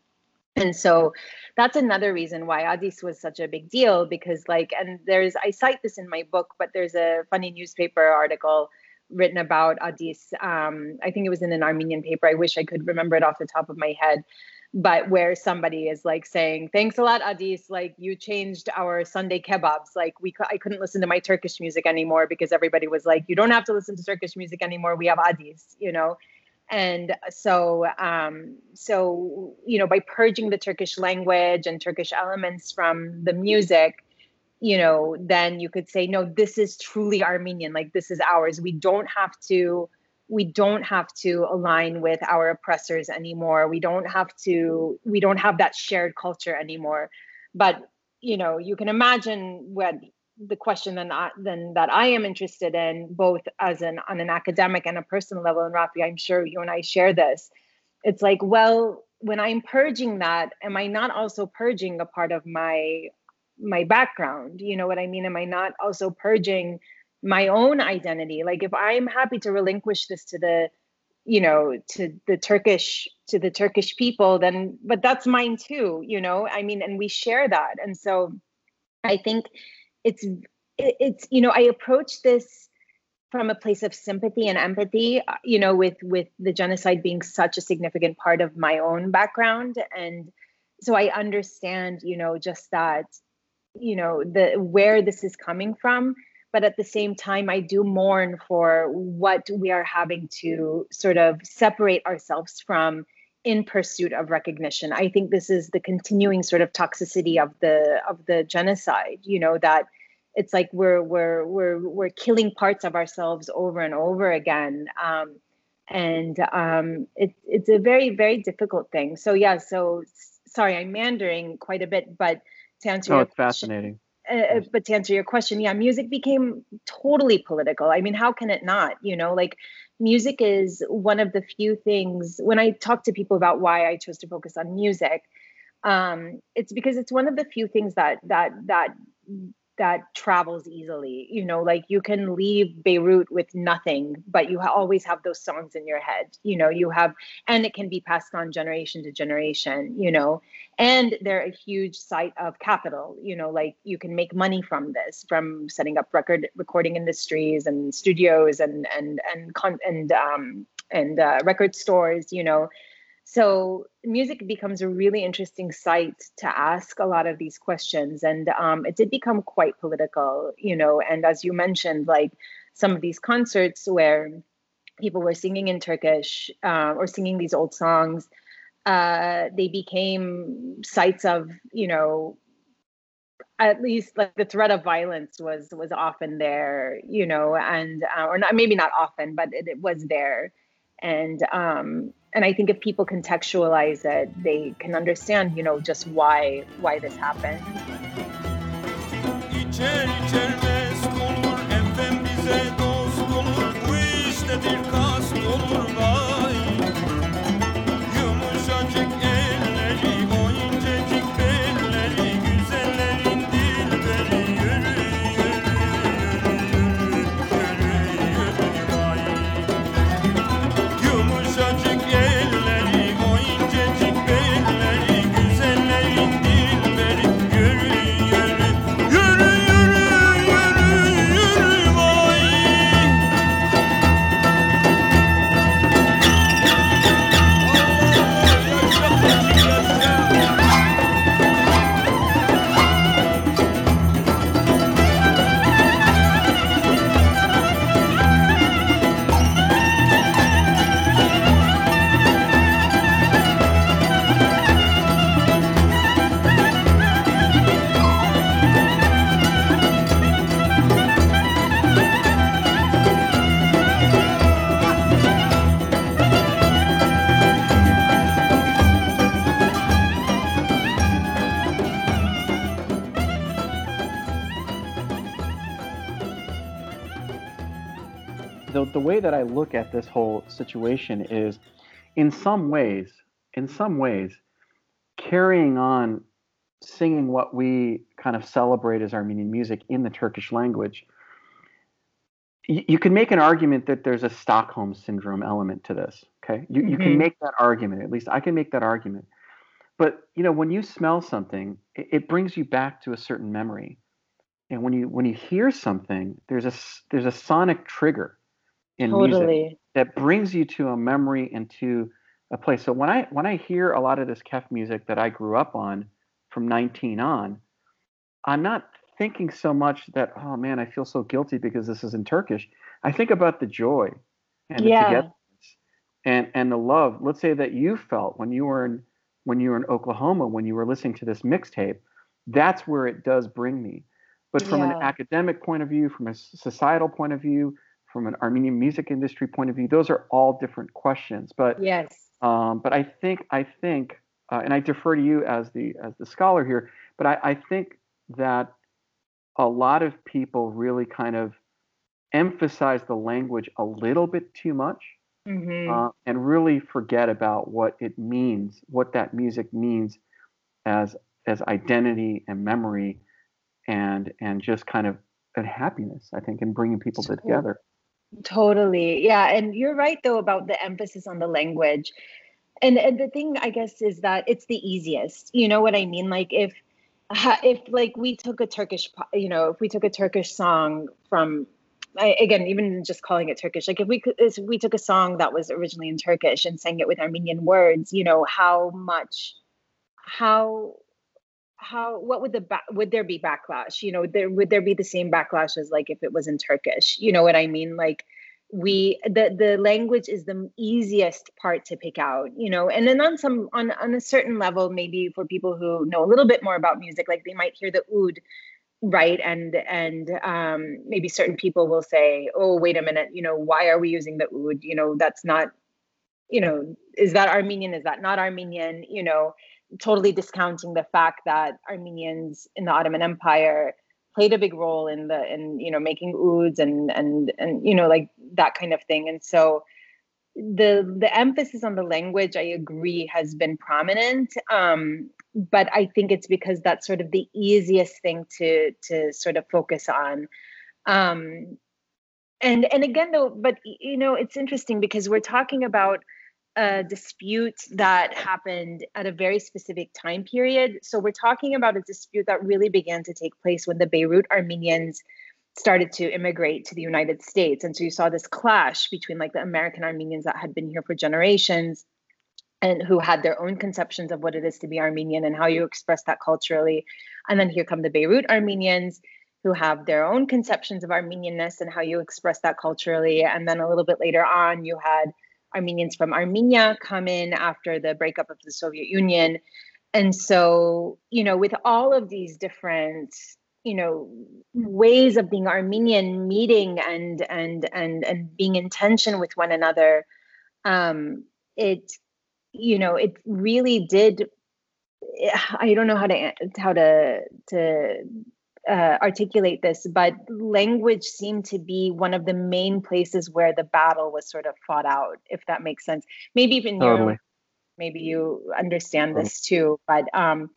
And so that's another reason why Addis was such a big deal because like and there's I cite this in my book but there's a funny newspaper article written about Addis um, I think it was in an Armenian paper I wish I could remember it off the top of my head but where somebody is like saying thanks a lot Addis like you changed our Sunday kebabs. Like we I couldn't listen to my Turkish music anymore because everybody was like you don't have to listen to Turkish music anymore we have Addis you know? And so um, so you know by purging the turkish language and turkish elements from the music you know then you could say no this is truly armenian like this is ours. We don't have to we don't have to align with our oppressors anymore we don't have to we don't have that shared culture anymore but you know you can imagine what the question than I, than that I am interested in, both as an on an academic and a personal level. And Rafi, I'm sure you and I share this. It's like, well, when I'm purging that, am I not also purging a part of my my background? You know what I mean? Am I not also purging my own identity? Like if I'm happy to relinquish this to the you know to the turkish to the turkish people then but that's mine too you know? I mean and we share that. And so i think it's it's you know i approach this from a place of sympathy and empathy uh, you know with with the genocide being such a significant part of my own background. And so i understand you know just that you know the where this is coming from but at the same time i do mourn for what we are having to sort of separate ourselves from in pursuit of recognition. I think this is the continuing sort of toxicity of the of the genocide you know that it's like we're we're we're we're killing parts of ourselves over and over again. Um, and um, it, it's a very very difficult thing. So yeah so sorry i'm mandering quite a bit but to answer oh, your it's question, fascinating uh, uh, but to answer your question yeah music became totally political. I mean how can it not you know? Like music is one of the few things when i talk to people about why i chose to focus on music um, it's because it's one of the few things that that that that travels easily. You know like you can leave beirut with nothing but you ha- always have those songs in your head. You know you have and it can be passed on generation to generation you know. And they're a huge site of capital you know like you can make money from this from setting up record recording industries and studios and and and con- and um and uh, record stores you know so music becomes a really interesting site to ask a lot of these questions. And um, it did become quite political you know and as you mentioned like some of these concerts where people were singing in turkish uh, or singing these old songs uh, they became sites of you know at least like the threat of violence was was often there you know and uh, or not maybe not often but it, it was there and um, and I think if people contextualize it, they can understand, you know, just why why this happened. İçer way that I look at this whole situation is in some ways, in some ways, carrying on singing what we kind of celebrate as Armenian music in the Turkish language, you, you can make an argument that there's a Stockholm syndrome element to this. Okay, you, mm-hmm. you can mm-hmm. make that argument. At least I can make that argument. But you know, when you smell something, it, it brings you back to a certain memory, and when you when you hear something, there's a there's a sonic trigger in totally. music that brings you to a memory and to a place. So when I when I hear a lot of this Kef music that I grew up on from 19 on, I'm not thinking so much that oh man, I feel so guilty because this is in Turkish. I think about the joy and yeah. the togetherness and and the love. Let's say that you felt when you were in when you were in Oklahoma when you were listening to this mixtape. That's where it does bring me. But from yeah. an academic point of view, from a societal point of view, from an Armenian music industry point of view, those are all different questions. But yes, um, but I think I think uh, and I defer to you as the as the scholar here, but I, I think that a lot of people really kind of emphasize the language a little bit too much mm-hmm. uh, and really forget about what it means, what that music means as as identity and memory and and just kind of and happiness, I think, in bringing people together. Totally. Yeah. And you're right, though, about the emphasis on the language and, and the thing i guess is that it's the easiest you know what i mean like if if like we took a turkish you know if we took a turkish song from I, again even just calling it turkish like if we could if we took a song that was originally in turkish and sang it with armenian words you know how much how how what would the ba- would there be backlash? You know there would there be the same backlash as like if it was in turkish? You know what i mean? Like we the the language is the easiest part to pick out you know? And then on some on on a certain level maybe for people who know a little bit more about music like they might hear the oud right? And and um maybe certain people will say oh wait a minute you know why are we using the oud? You know that's not you know is that armenian? Is that not armenian? You know totally discounting the fact that armenians in the ottoman empire played a big role in the in you know making ouds and and and you know like that kind of thing. And so the the emphasis on the language i agree has been prominent um, but i think it's because that's sort of the easiest thing to to sort of focus on. Um, and and again though but you know it's interesting because we're talking about a dispute that happened at a very specific time period. So we're talking about a dispute that really began to take place when the Beirut Armenians started to immigrate to the United States. And so you saw this clash between like the American Armenians that had been here for generations and who had their own conceptions of what it is to be Armenian and how you express that culturally. And then here come the Beirut Armenians who have their own conceptions of Armenianness and how you express that culturally. And then a little bit later on, you had Armenians from Armenia come in after the breakup of the Soviet Union. And so, you know, with all of these different, you know, ways of being Armenian meeting and and and and being in tension with one another, um, it, you know, it really did I don't know how to how to to uh, articulate this, but language seemed to be one of the main places where the battle was sort of fought out, if that makes sense. Maybe even totally. you, maybe you understand this too, but um,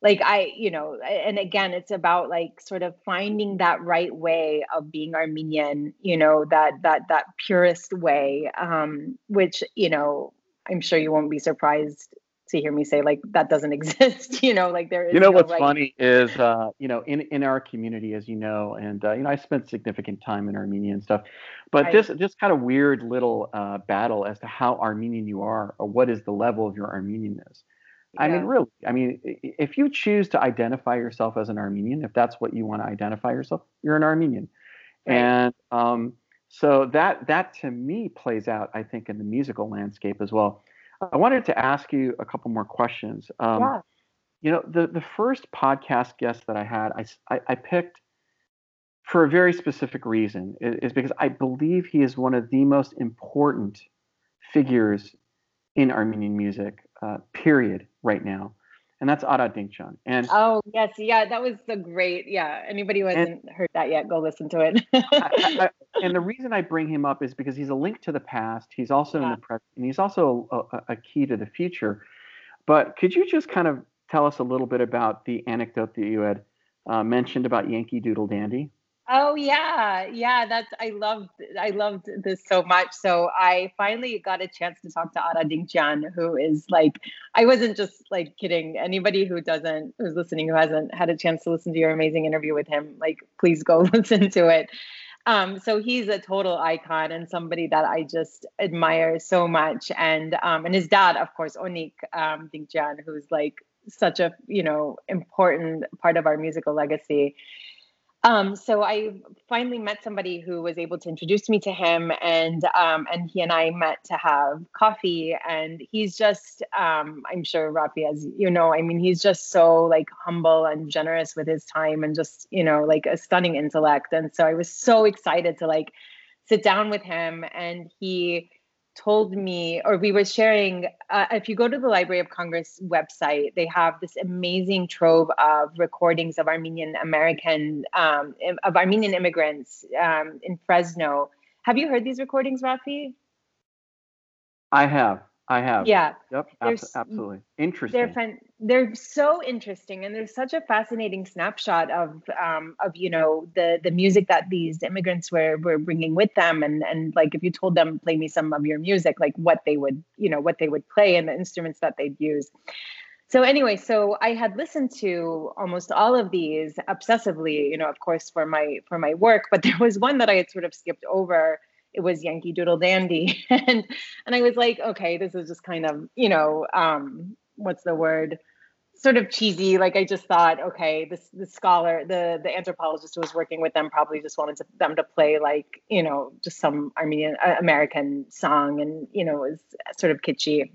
like I, you know, and again, it's about like sort of finding that right way of being Armenian, you know, that that that purest way, um, which you know, I'm sure you won't be surprised to hear me say like that doesn't exist you know like there is you know no what's right. funny is uh you know in in our community as you know and uh, you know i spent significant time in armenia and stuff but right. this this kind of weird little uh battle as to how armenian you are or what is the level of your armenianness yeah. i mean really i mean if you choose to identify yourself as an armenian if that's what you want to identify yourself you're an armenian right. and um so that that to me plays out i think in the musical landscape as well I wanted to ask you a couple more questions. Um, yeah. You know, the, the first podcast guest that I had, I, I, I picked for a very specific reason, is because I believe he is one of the most important figures in Armenian music, uh, period, right now. And that's Ara Dinkjian. And oh yes, yeah, that was the great. Yeah, anybody who hasn't and, heard that yet, go listen to it. I, I, and the reason I bring him up is because he's a link to the past. He's also yeah. in the present, and he's also a, a, key to the future. But could you just kind of tell us a little bit about the anecdote that you had uh, mentioned about Yankee Doodle Dandy? Oh yeah, yeah. That's I loved I loved this so much. So I finally got a chance to talk to Ara Dinkjian, who is like I wasn't just like kidding. Anybody who doesn't who's listening who hasn't had a chance to listen to your amazing interview with him, like please go listen to it. Um, so he's a total icon and somebody that I just admire so much. And um, and his dad, of course, Onik um, who's like such a you know important part of our musical legacy um, so I finally met somebody who was able to introduce me to him, and um, and he and I met to have coffee. And he's just, um, I'm sure Rafi, as you know, I mean, he's just so like humble and generous with his time, and just you know, like a stunning intellect. And so I was so excited to like sit down with him, and he told me, or we were sharing, uh, if you go to the Library of Congress website, they have this amazing trove of recordings of Armenian American, um, of Armenian immigrants um, in Fresno. Have you heard these recordings, Rafi? I have. I have. Yeah. Yep. absolutely. Interesting. They're fun, they're so interesting, and there's such a fascinating snapshot of um, of you know the the music that these immigrants were were bringing with them, and and like if you told them play me some of your music, like what they would you know what they would play and the instruments that they'd use. So anyway, so I had listened to almost all of these obsessively, you know, of course for my for my work, but there was one that I had sort of skipped over it was Yankee Doodle Dandy. and and I was like, okay, this is just kind of, you know, um, what's the word? Sort of cheesy. Like I just thought, okay, this the scholar, the the anthropologist who was working with them probably just wanted to, them to play like, you know, just some Armenian uh, American song, and you know, it was sort of kitschy.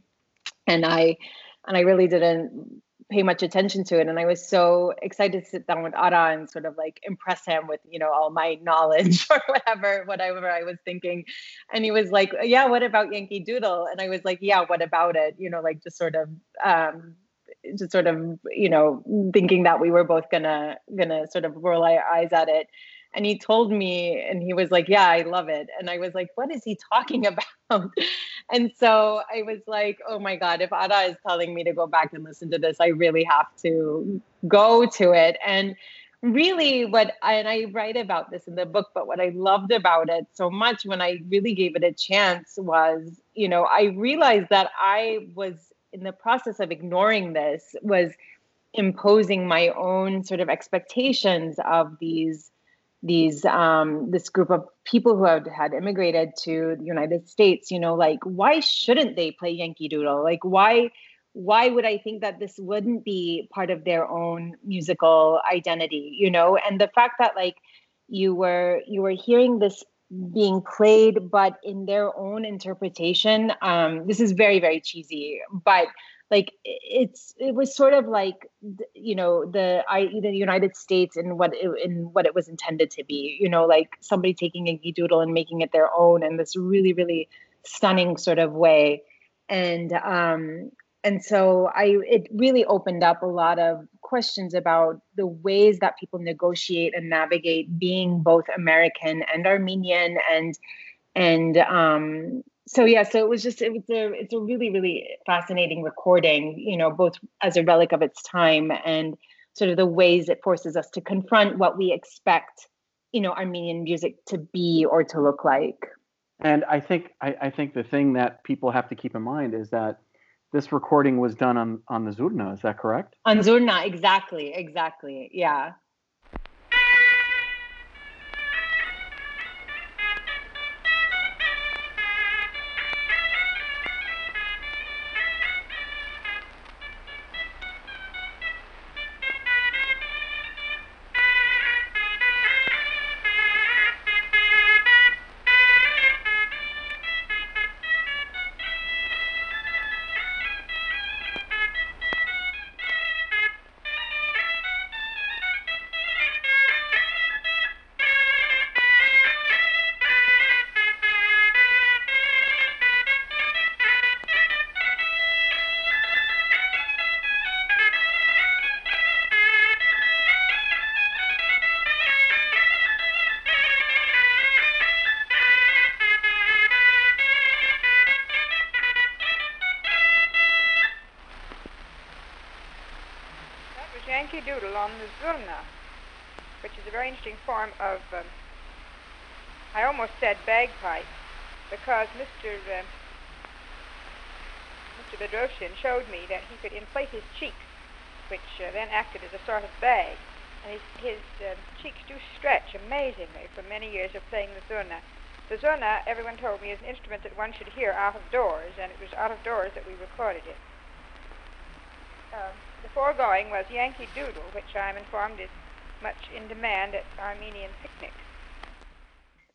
And I and I really didn't pay much attention to it. And I was so excited to sit down with Ara and sort of like impress him with, you know, all my knowledge or whatever, whatever I was thinking. And he was like, Yeah, what about Yankee Doodle? And I was like, Yeah, what about it? You know, like just sort of um just sort of, you know, thinking that we were both gonna gonna sort of roll our eyes at it and he told me and he was like yeah i love it. And i was like what is he talking about? And so i was like oh my god if Ara is telling me to go back and listen to this i really have to go to it. And really what and i write about this in the book but what i loved about it so much when i really gave it a chance was you know i realized that i was in the process of ignoring this was imposing my own sort of expectations of these these um, this group of people who had, had immigrated to the United States, you know, like why shouldn't they play Yankee Doodle? Like why why would I think that this wouldn't be part of their own musical identity? You know, and the fact that like you were you were hearing this being played, but in their own interpretation. Um, this is very very cheesy, but like it's it was sort of like you know the I the United States and what it, in what it was intended to be you know like somebody taking a doodle and making it their own in this really really stunning sort of way. And um and so I it really opened up a lot of questions about the ways that people negotiate and navigate being both American and Armenian and and um so yeah so it was just it was a it's a really really fascinating recording you know both as a relic of its time and sort of the ways it forces us to confront what we expect you know armenian music to be or to look like. And i think i, I think the thing that people have to keep in mind is that this recording was done on on the zurna is that correct? On zurna exactly exactly yeah Doodle on the zurna, which is a very interesting form of, um, I almost said bagpipe, because Mr. Uh, Mr. Bedrosian showed me that he could inflate his cheeks, which uh, then acted as a sort of bag. And his, his uh, cheeks do stretch amazingly from many years of playing the zurna. The zurna, everyone told me, is an instrument that one should hear out of doors, and it was out of doors that we recorded it. The foregoing was Yankee Doodle, which I'm informed is much in demand at Armenian picnics.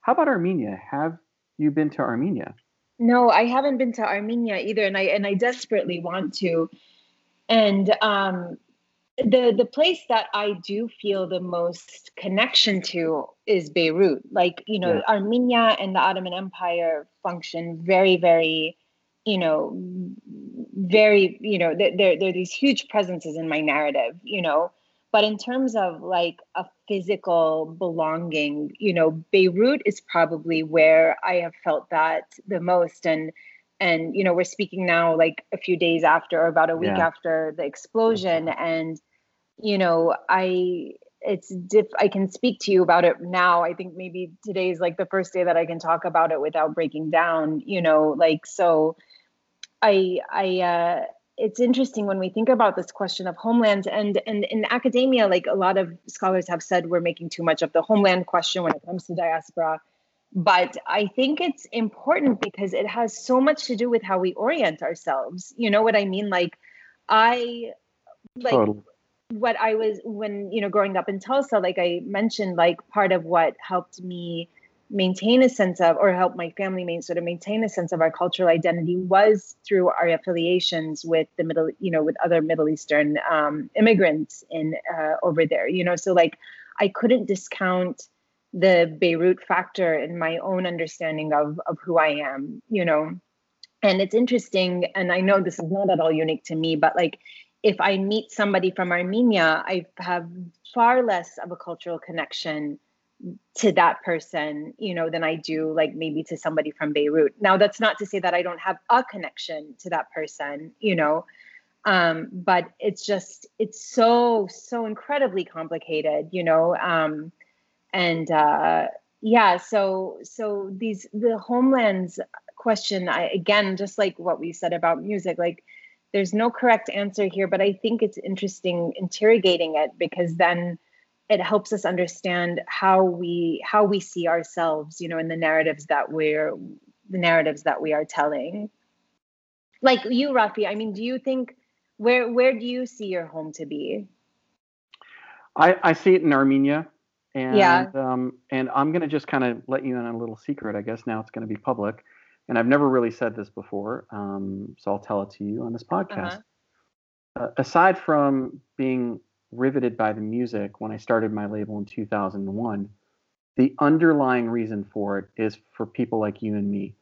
How about Armenia? Have you been to Armenia? No, I haven't been to Armenia either, and I and I desperately want to. And um, the the place that I do feel the most connection to is Beirut. Like you know, yeah. Armenia and the Ottoman Empire function very, very, you know, very you know, there there are these huge presences in my narrative. You know, but in terms of like a physical belonging, you know, Beirut is probably where I have felt that the most. And and you know, we're speaking now like a few days after or about a week yeah. after the explosion. And, you know, I it's diff I can speak to you about it now. I think maybe today is like the first day that I can talk about it without breaking down, you know, like so I I uh it's interesting when we think about this question of homelands and and in academia like a lot of scholars have said we're making too much of the homeland question when it comes to diaspora. But i think it's important because it has so much to do with how we orient ourselves. You know what i mean? Like i like totally. what i was when you know growing up in tulsa like i mentioned like part of what helped me maintain a sense of or help my family main, sort of maintain a sense of our cultural identity was through our affiliations with the middle you know with other middle eastern um, immigrants in uh, over there you know? So like i couldn't discount the beirut factor in my own understanding of of who i am you know? And it's interesting and i know this is not at all unique to me but like if i meet somebody from armenia i have far less of a cultural connection to that person, you know, than I do like maybe to somebody from Beirut. Now, that's not to say that I don't have a connection to that person, you know, um, but it's just it's so so incredibly complicated, you know, um, and uh, yeah, so so these the homelands question, I again just like what we said about music, like there's no correct answer here, but I think it's interesting interrogating it because then it helps us understand how we how we see ourselves you know in the narratives that we're the narratives that we are telling. Like you rafi i mean do you think where where do you see your home to be? I i see it in armenia. And yeah. um and i'm going to just kind of let you in on a little secret i guess now it's going to be public. And i've never really said this before um so i'll tell it to you on this podcast. Uh-huh. uh, aside from being riveted by the music when I started my label in 2001. The underlying reason for it is for people like you and me.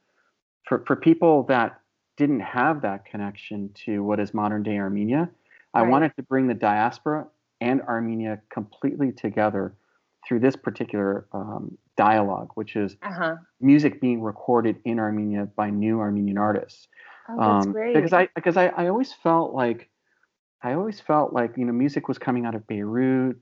For, for people that didn't have that connection to what is modern day Armenia, right. I wanted to bring the diaspora and Armenia completely together through this particular um, dialogue, which is uh-huh. music being recorded in Armenia by new Armenian artists. Oh, that's um, great. Because I because I, I always felt like I always felt like you know music was coming out of Beirut,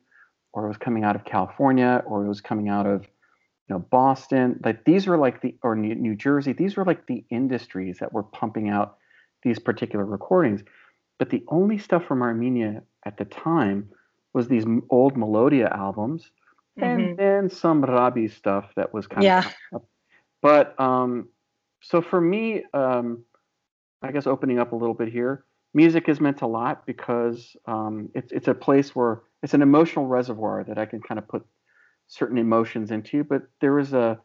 or it was coming out of California, or it was coming out of you know Boston. Like these were like the or New, New Jersey. These were like the industries that were pumping out these particular recordings. But the only stuff from Armenia at the time was these old Melodia albums, mm-hmm. and then some Rabiz stuff that was kind yeah. of. But um, so for me, um, I guess opening up a little bit here, music has meant a lot because um, it's it's a place where it's an emotional reservoir that I can kind of put certain emotions into. But there is a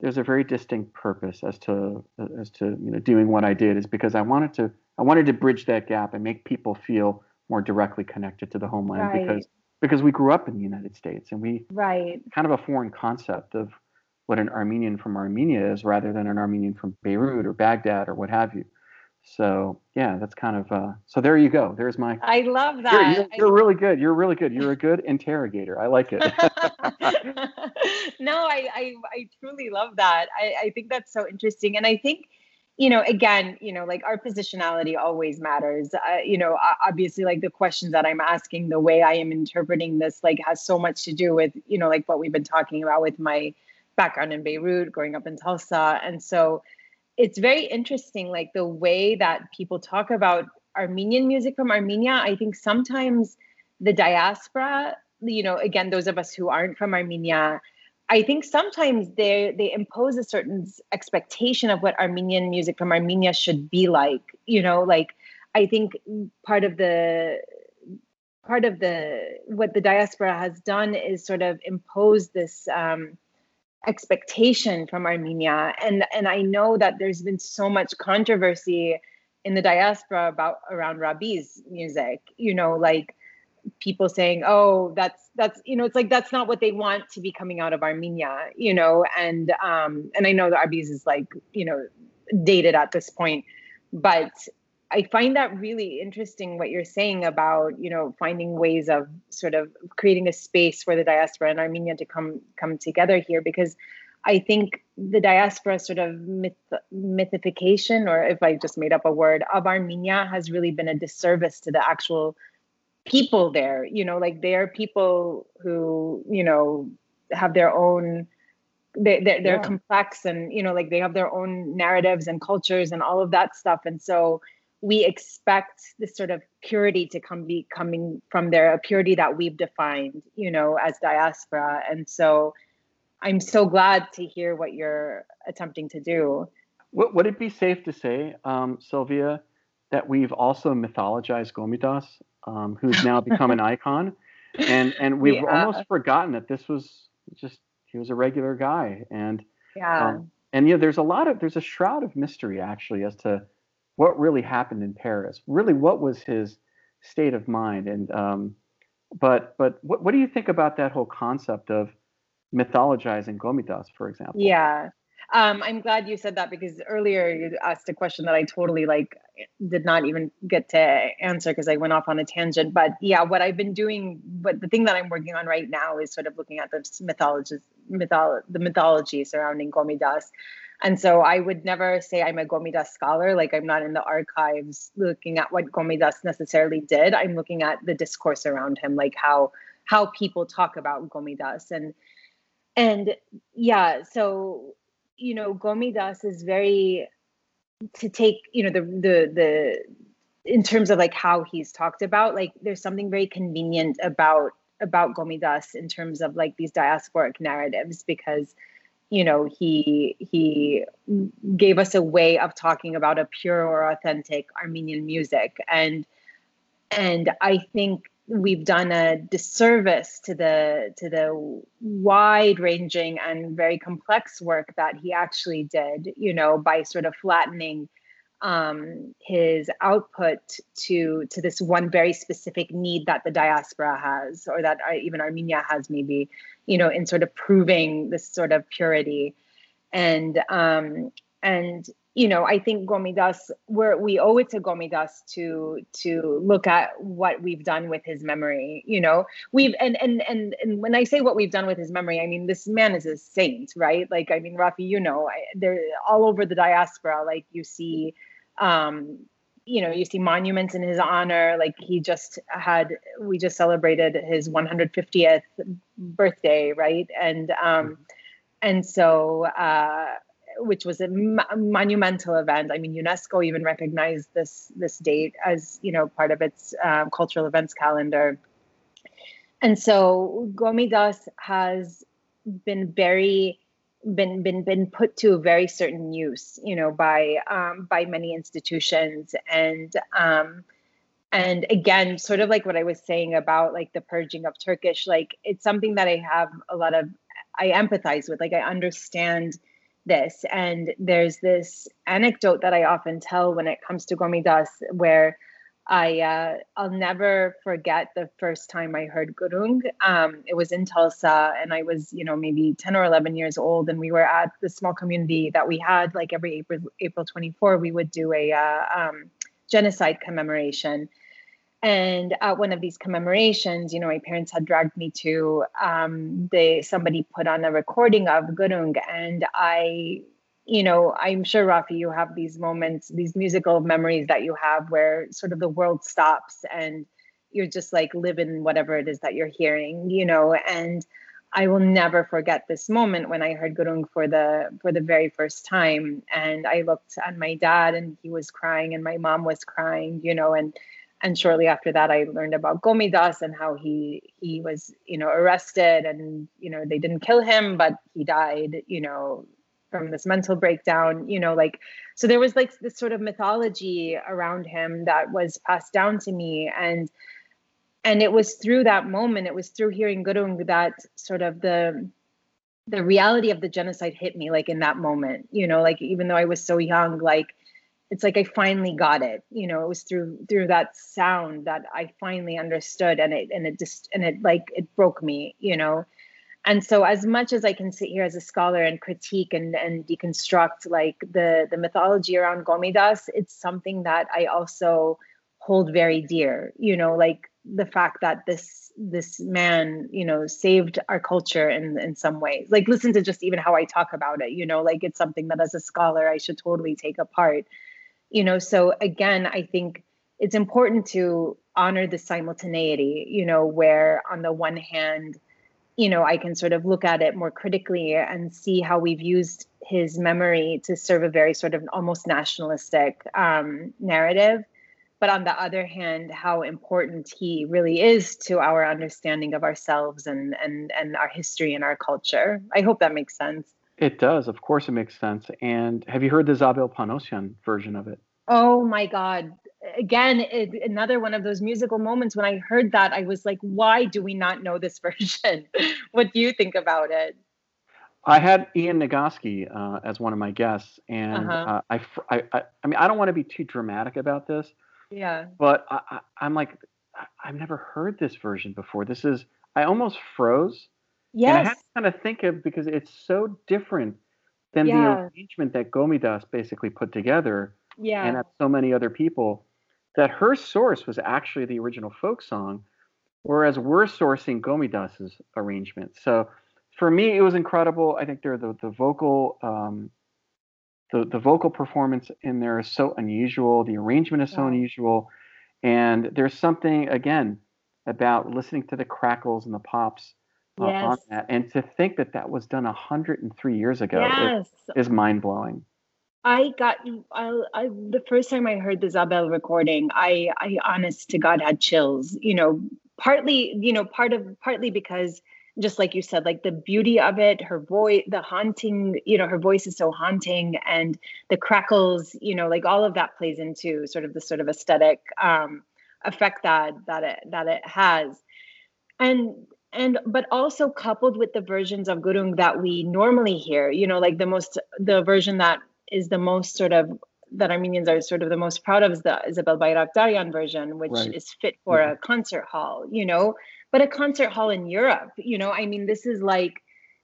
there's a very distinct purpose as to as to you know doing what I did is because I wanted to I wanted to bridge that gap and make people feel more directly connected to the homeland right. because because we grew up in the United States and we right kind of a foreign concept of what an Armenian from Armenia is rather than an Armenian from Beirut or Baghdad or what have you. So yeah, that's kind of uh, so. There you go. There's my. I love that. You're, you're, you're really good. You're really good. You're a good interrogator. I like it. no, I, I I truly love that. I I think that's so interesting, and I think you know, again, you know, like our positionality always matters. Uh, you know, obviously, like the questions that I'm asking, the way I am interpreting this, like has so much to do with, you know, like what we've been talking about with my background in Beirut, growing up in Tulsa. And so it's very interesting, like the way that people talk about Armenian music from Armenia. I think sometimes the diaspora, you know, again, those of us who aren't from Armenia, I think sometimes they they impose a certain expectation of what Armenian music from Armenia should be like. You know, like I think part of the part of the what the diaspora has done is sort of impose this um, expectation from Armenia, and and I know that there's been so much controversy in the diaspora about around Rabiz music. You know, like people saying, "Oh, that's that's you know, it's like that's not what they want to be coming out of Armenia," you know, and um, and I know that Rabiz is like you know dated at this point, but I find that really interesting what you're saying about you know finding ways of sort of creating a space for the diaspora and Armenia to come come together here because I think the diaspora sort of myth, mythification, or if I just made up a word, of Armenia has really been a disservice to the actual people there you know like they are people who you know have their own they, they're, they're yeah. complex and you know like they have their own narratives and cultures and all of that stuff and so we expect this sort of purity to come be coming from there a purity that we've defined you know as diaspora. And so i'm so glad to hear what you're attempting to do. Would it be safe to say um, sylvia that we've also mythologized gomidas um, who's now become an icon, and and we've yeah. almost forgotten that this was just he was a regular guy, and yeah, um, and yeah, there's a lot of there's a shroud of mystery actually as to what really happened in Paris. Really, what was his state of mind, and um, but but what what do you think about that whole concept of mythologizing Gomidas, for example? Yeah. Um, I'm glad you said that because earlier you asked a question that I totally like did not even get to answer because I went off on a tangent. But yeah, what I've been doing, but the thing that I'm working on right now is sort of looking at the mythology, mytholo- the mythology surrounding Gomidas. And so I would never say I'm a Gomidas scholar. Like I'm not in the archives looking at what Gomidas necessarily did. I'm looking at the discourse around him, like how how people talk about Gomidas and and yeah. So you know, Gomidas is very to take, you know, the the the in terms of like how he's talked about, like there's something very convenient about about Gomidas in terms of like these diasporic narratives because you know he he gave us a way of talking about a pure or authentic Armenian music. And and I think we've done a disservice to the to the wide ranging and very complex work that he actually did you know by sort of flattening um, his output to to this one very specific need that the diaspora has or that uh, even armenia has maybe you know in sort of proving this sort of purity and um and you know, I think Gomidas, where we owe it to Gomidas to to look at what we've done with his memory. You know, we've and and and and when I say what we've done with his memory, I mean this man is a saint, right? Like, I mean, Rafi, you know, I, they're all over the diaspora. Like, you see, um, you know, you see monuments in his honor. Like, he just had, we just celebrated his 150th birthday, right? And um, and so. uh which was a monumental event. I mean, UNESCO even recognized this this date as you know part of its um, cultural events calendar. And so Gomidas has been very been been been put to a very certain use, you know, by um, by many institutions and. Um, and again sort of like what i was saying about like the purging of turkish like it's something that i have a lot of i empathize with like i understand this. And there's this anecdote that I often tell when it comes to Gomidas, where I uh, I'll never forget the first time I heard Gurung. Um, it was in Tulsa, and I was you know maybe ten or eleven years old, and we were at the small community that we had. Like every April April twenty four, we would do a uh, um, genocide commemoration, and at one of these commemorations, you know, my parents had dragged me to um, they somebody put on a recording of Gurung, and I you know, I'm sure Rafi, you have these moments, these musical memories that you have where sort of the world stops and you're just like living whatever it is that you're hearing, you know, and I will never forget this moment when I heard Gurung for the for the very first time. And I looked at my dad and he was crying and my mom was crying, you know, and and shortly after that I learned about Gomidas and how he he was, you know, arrested and you know, they didn't kill him but he died, you know, from this mental breakdown you know like so there was like this sort of mythology around him that was passed down to me. And and it was through that moment it was through hearing gurung that sort of the the reality of the genocide hit me like in that moment you know like even though i was so young like it's like i finally got it you know it was through through that sound that i finally understood and it and it just and it like it broke me you know and so as much as i can sit here as a scholar and critique and, and deconstruct like the the mythology around gomidas it's something that i also hold very dear you know like the fact that this this man you know saved our culture in in some ways. Like listen to just even how i talk about it you know like it's something that as a scholar i should totally take apart you know. So again i think it's important to honor the simultaneity you know where on the one hand you know, I can sort of look at it more critically and see how we've used his memory to serve a very sort of almost nationalistic um, narrative. But on the other hand, how important he really is to our understanding of ourselves and and and our history and our culture. I hope that makes sense. It does. Of course, it makes sense. And have you heard the Zabel Panosyan version of it? Oh my God again it, another one of those musical moments when i heard that i was like why do we not know this version what do you think about it i had ian nagoski uh, as one of my guests and uh-huh. uh, I, I, I mean i don't want to be too dramatic about this yeah but I, I, am like i've never heard this version before this is i almost froze yes and i had to kind of think of because it's so different than yeah. the arrangement that gomidas basically put together yeah. and so many other people that her source was actually the original folk song, whereas we're sourcing Gomidas's arrangement. So for me, it was incredible. I think there the the vocal um, the the vocal performance in there is so unusual. The arrangement is so yeah. unusual, and there's something again about listening to the crackles and the pops uh, yes. on that, and to think that that was done 103 years ago yes. is, is mind blowing. I got I, I the first time I heard the Zabel recording, I I honest to God had chills. You know, partly you know part of partly because just like you said, like the beauty of it, her voice, the haunting, you know, her voice is so haunting, and the crackles, you know, like all of that plays into sort of the sort of aesthetic um, effect that that it that it has, and and but also coupled with the versions of gurung that we normally hear, you know, like the most the version that is the most sort of that Armenians are sort of the most proud of is the Isabel Bayrakdarian version, which right. is fit for yeah. a concert hall, you know, but a concert hall in Europe, you know, I mean, this is like,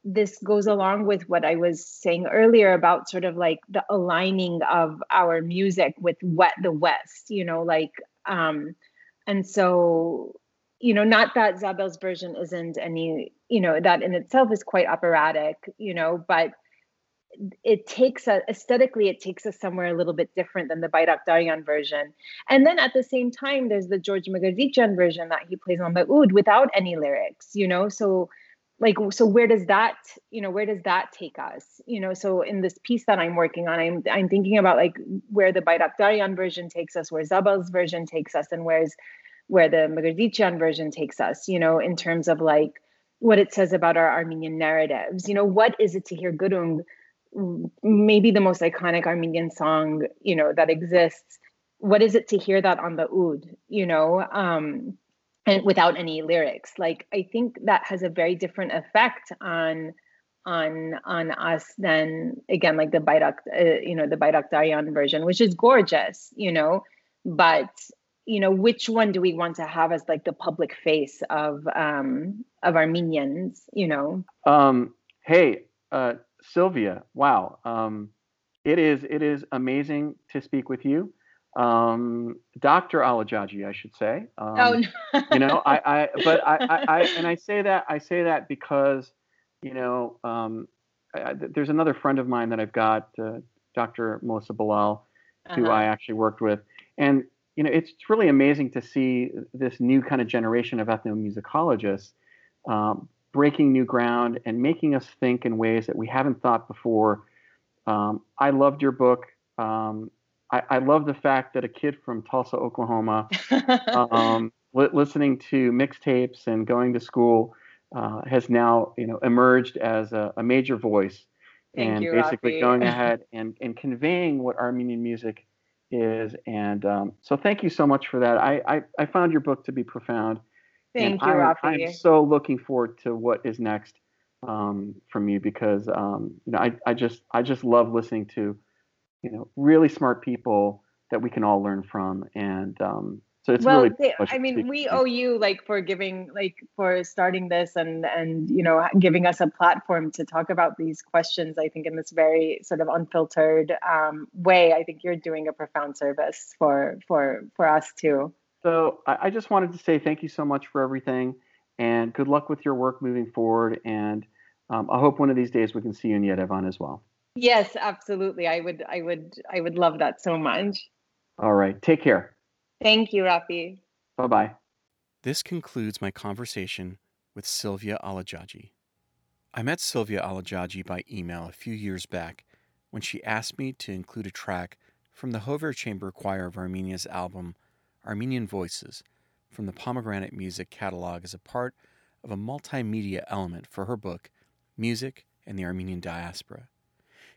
this goes along with what I was saying earlier about sort of like the aligning of our music with what the West, you know, like, um, and so, you know, not that Zabel's version isn't any, you know, that in itself is quite operatic, you know, but it takes us aesthetically it takes us somewhere a little bit different than the Bayrakdarian version. And then at the same time there's the George Mgrdichian version that he plays on the oud without any lyrics you know? So like so where does that you know where does that take us you know? So in this piece that i'm working on i'm i'm thinking about like where the Bayrakdarian version takes us where zabel's version takes us and where's where the Magardikyan version takes us you know in terms of like what it says about our armenian narratives. You know what is it to hear gurung maybe the most iconic Armenian song, you know, that exists. What is it to hear that on the oud, you know, um, and without any lyrics? Like, I think that has a very different effect on on on us than again like the Bayrak, uh, you know, the Bayrakdarian version, which is gorgeous, you know, but you know which one do we want to have as like the public face of um of armenians you know um hey uh Sylvia, wow. Um, it is it is amazing to speak with you. Um, Dr. Alajaji, I should say. Um, oh, no. you know, I, I but I, I, I, and I say that I say that because, you know, um, I, there's another friend of mine that I've got, uh, Dr. Melissa Bilal, who Uh-huh. I actually worked with, and you know, it's it's really amazing to see this new kind of generation of ethnomusicologists um, breaking new ground and making us think in ways that we haven't thought before. Um, I loved your book. Um, I, I love the fact that a kid from Tulsa, Oklahoma, um, li- listening to mixtapes and going to school, uh, has now you know emerged as a, a major voice Thank and you, basically Rafi. going ahead and, and conveying what Armenian music is. And um, so thank you so much for that. I, I, I found your book to be profound. And Thank you, I, Rafi. I'm so looking forward to what is next um, from you because um, you know I, I just I just love listening to you know really smart people that we can all learn from and um, so it's well, really they- I mean, we owe you like for giving, like for starting this and and you know giving us a platform to talk about these questions. I think in this very sort of unfiltered um, way. I think you're doing a profound service for for for us too. So I, I just wanted to say thank you so much for everything, and good luck with your work moving forward. And um, I hope one of these days we can see you in Yerevan as well. Yes, absolutely. I would I would I would love that so much. All right, take care. Thank you, Rafi. Bye bye. This concludes my conversation with Sylvia Alajaji. I met Sylvia Alajaji by email a few years back when she asked me to include a track from the Hover Chamber Choir of Armenia's album Armenian Voices from the Pomegranate Music catalog as a part of a multimedia element for her book, Music and the Armenian Diaspora.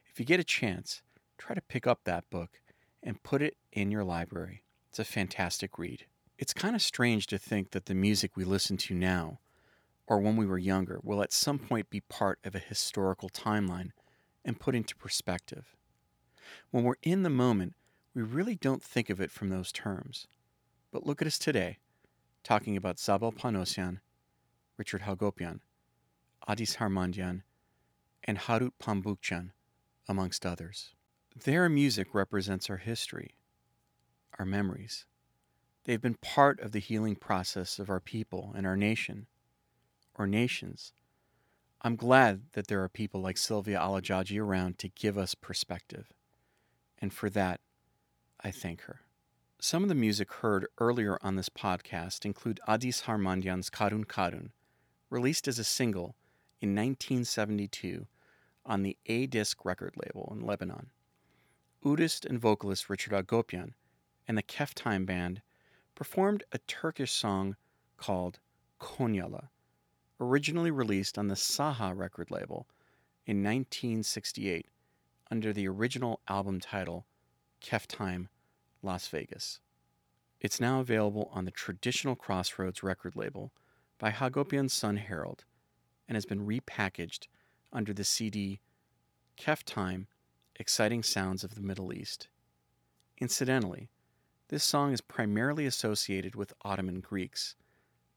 If you get a chance, try to pick up that book and put it in your library. It's a fantastic read. It's kind of strange to think that the music we listen to now, or when we were younger, will at some point be part of a historical timeline and put into perspective. When we're in the moment, we really don't think of it from those terms. But look at us today, talking about Zabel Panosyan, Richard Hagopian, Adis Harmandian, and Harout Pamboukjian, amongst others. Their music represents our history, our memories. They've been part of the healing process of our people and our nation, or nations. I'm glad that there are people like Sylvia Alajaji around to give us perspective. And for that, I thank her. Some of the music heard earlier on this podcast include Adis Harmandian's Karun Karun, released as a single in 1972 on the A Disc record label in Lebanon. Udist and vocalist Richard Hagopian and the Keftime Band performed a Turkish song called Konyala, originally released on the Saha record label in 1968 under the original album title Keftime Las Vegas. It's now available on the traditional Crossroads record label by Hagopian's son Harold and has been repackaged under the CD Kef Time Exciting Sounds of the Middle East. Incidentally, this song is primarily associated with Ottoman Greeks,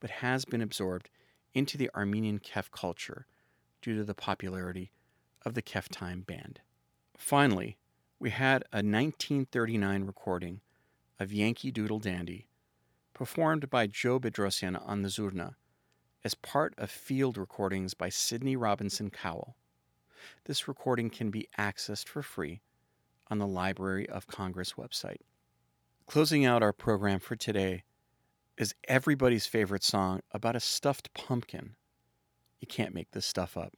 but has been absorbed into the Armenian Kef culture due to the popularity of the Kef Time band. Finally, we had a 1939 recording of Yankee Doodle Dandy, performed by Joe Bedrosian on the Zurna, as part of field recordings by Sidney Robertson Cowell. This recording can be accessed for free on the Library of Congress website. Closing out our program for today is everybody's favorite song about a stuffed pumpkin. You can't make this stuff up.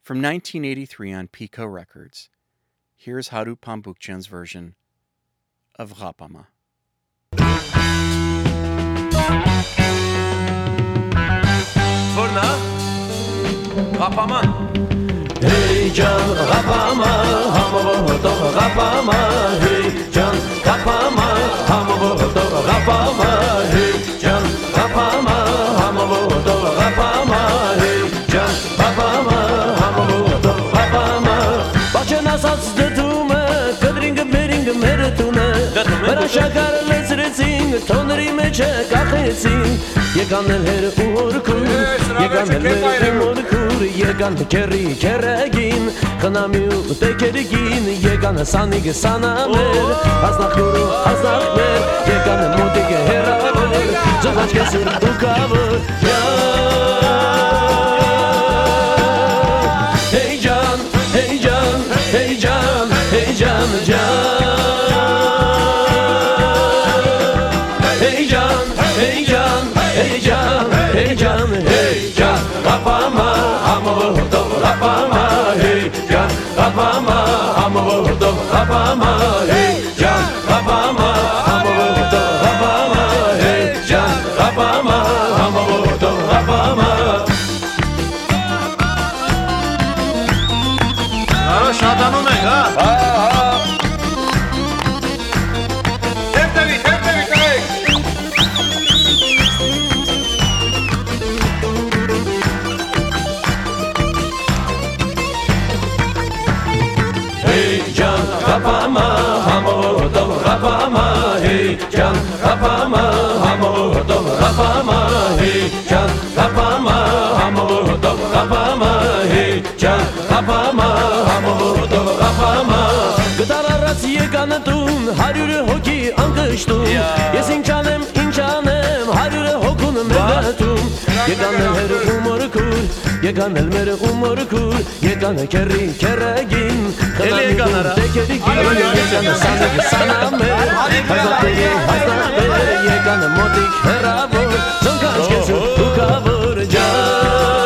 From 1983 on Pico Records, here's Harout Pamboukjian's version of Rapama. Fırna Kapaman Hey can kapama hamı bohto kapama Hey can kapama hamı bohto kapama Շաքարը լեցրեցին, թոների մեջը կախեցին, եկան էլ հեր ու օրքուր, եկան էլ հեր ու օրքուր, եկան քերի քերագին, խնամի ու տեկերգին, եկան սանիգ սանամեր, ազնախուր ու ազնախներ, եկան մոտիկ հերավոր, ծովաչկես ու դուկավոր, յա Rapama, hey, Jan, Rapama. Հարյուրը հոգի անկշտում Ես ինչանեմ, ինչանեմ, հարյուրը հոգուն մեղատում Եկան էլ հերը ումորը կուր, եկան էլ մերը ումորը կուր Եկան է կերի, կերագին, խնամիկում տեկերի կին Եկան է սանեք սանամեր, հայզատերի հայզատեր Եկան է մոտիկ հերավոր, ծնկանչ կեսու ուկավոր ջան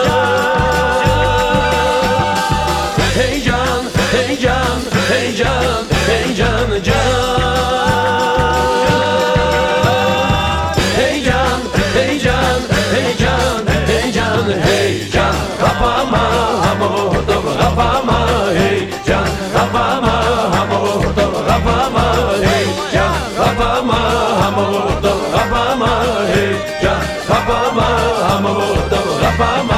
hey can, hey can, hey can, hey can, can. Hey can, hey can, hey can, hey can, hey can. Kapama, hamo vurdum, kapama, hey can. Kapama, hamo vurdum, kapama, hey can. Kapama, hamo vurdum, kapama, hey can. Kapama, hamo vurdum, kapama.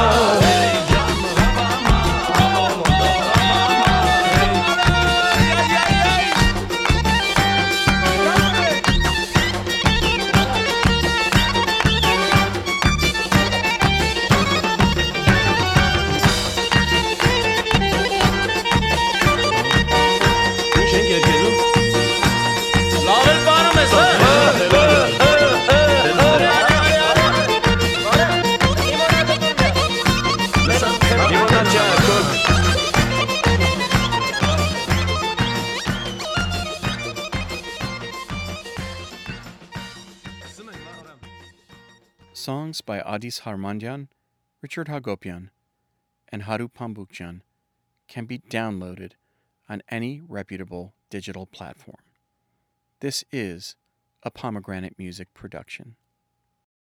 Adis Harmandian, Richard Hagopian, and Harout Pamboukjian can be downloaded on any reputable digital platform. This is a Pomegranate Music production.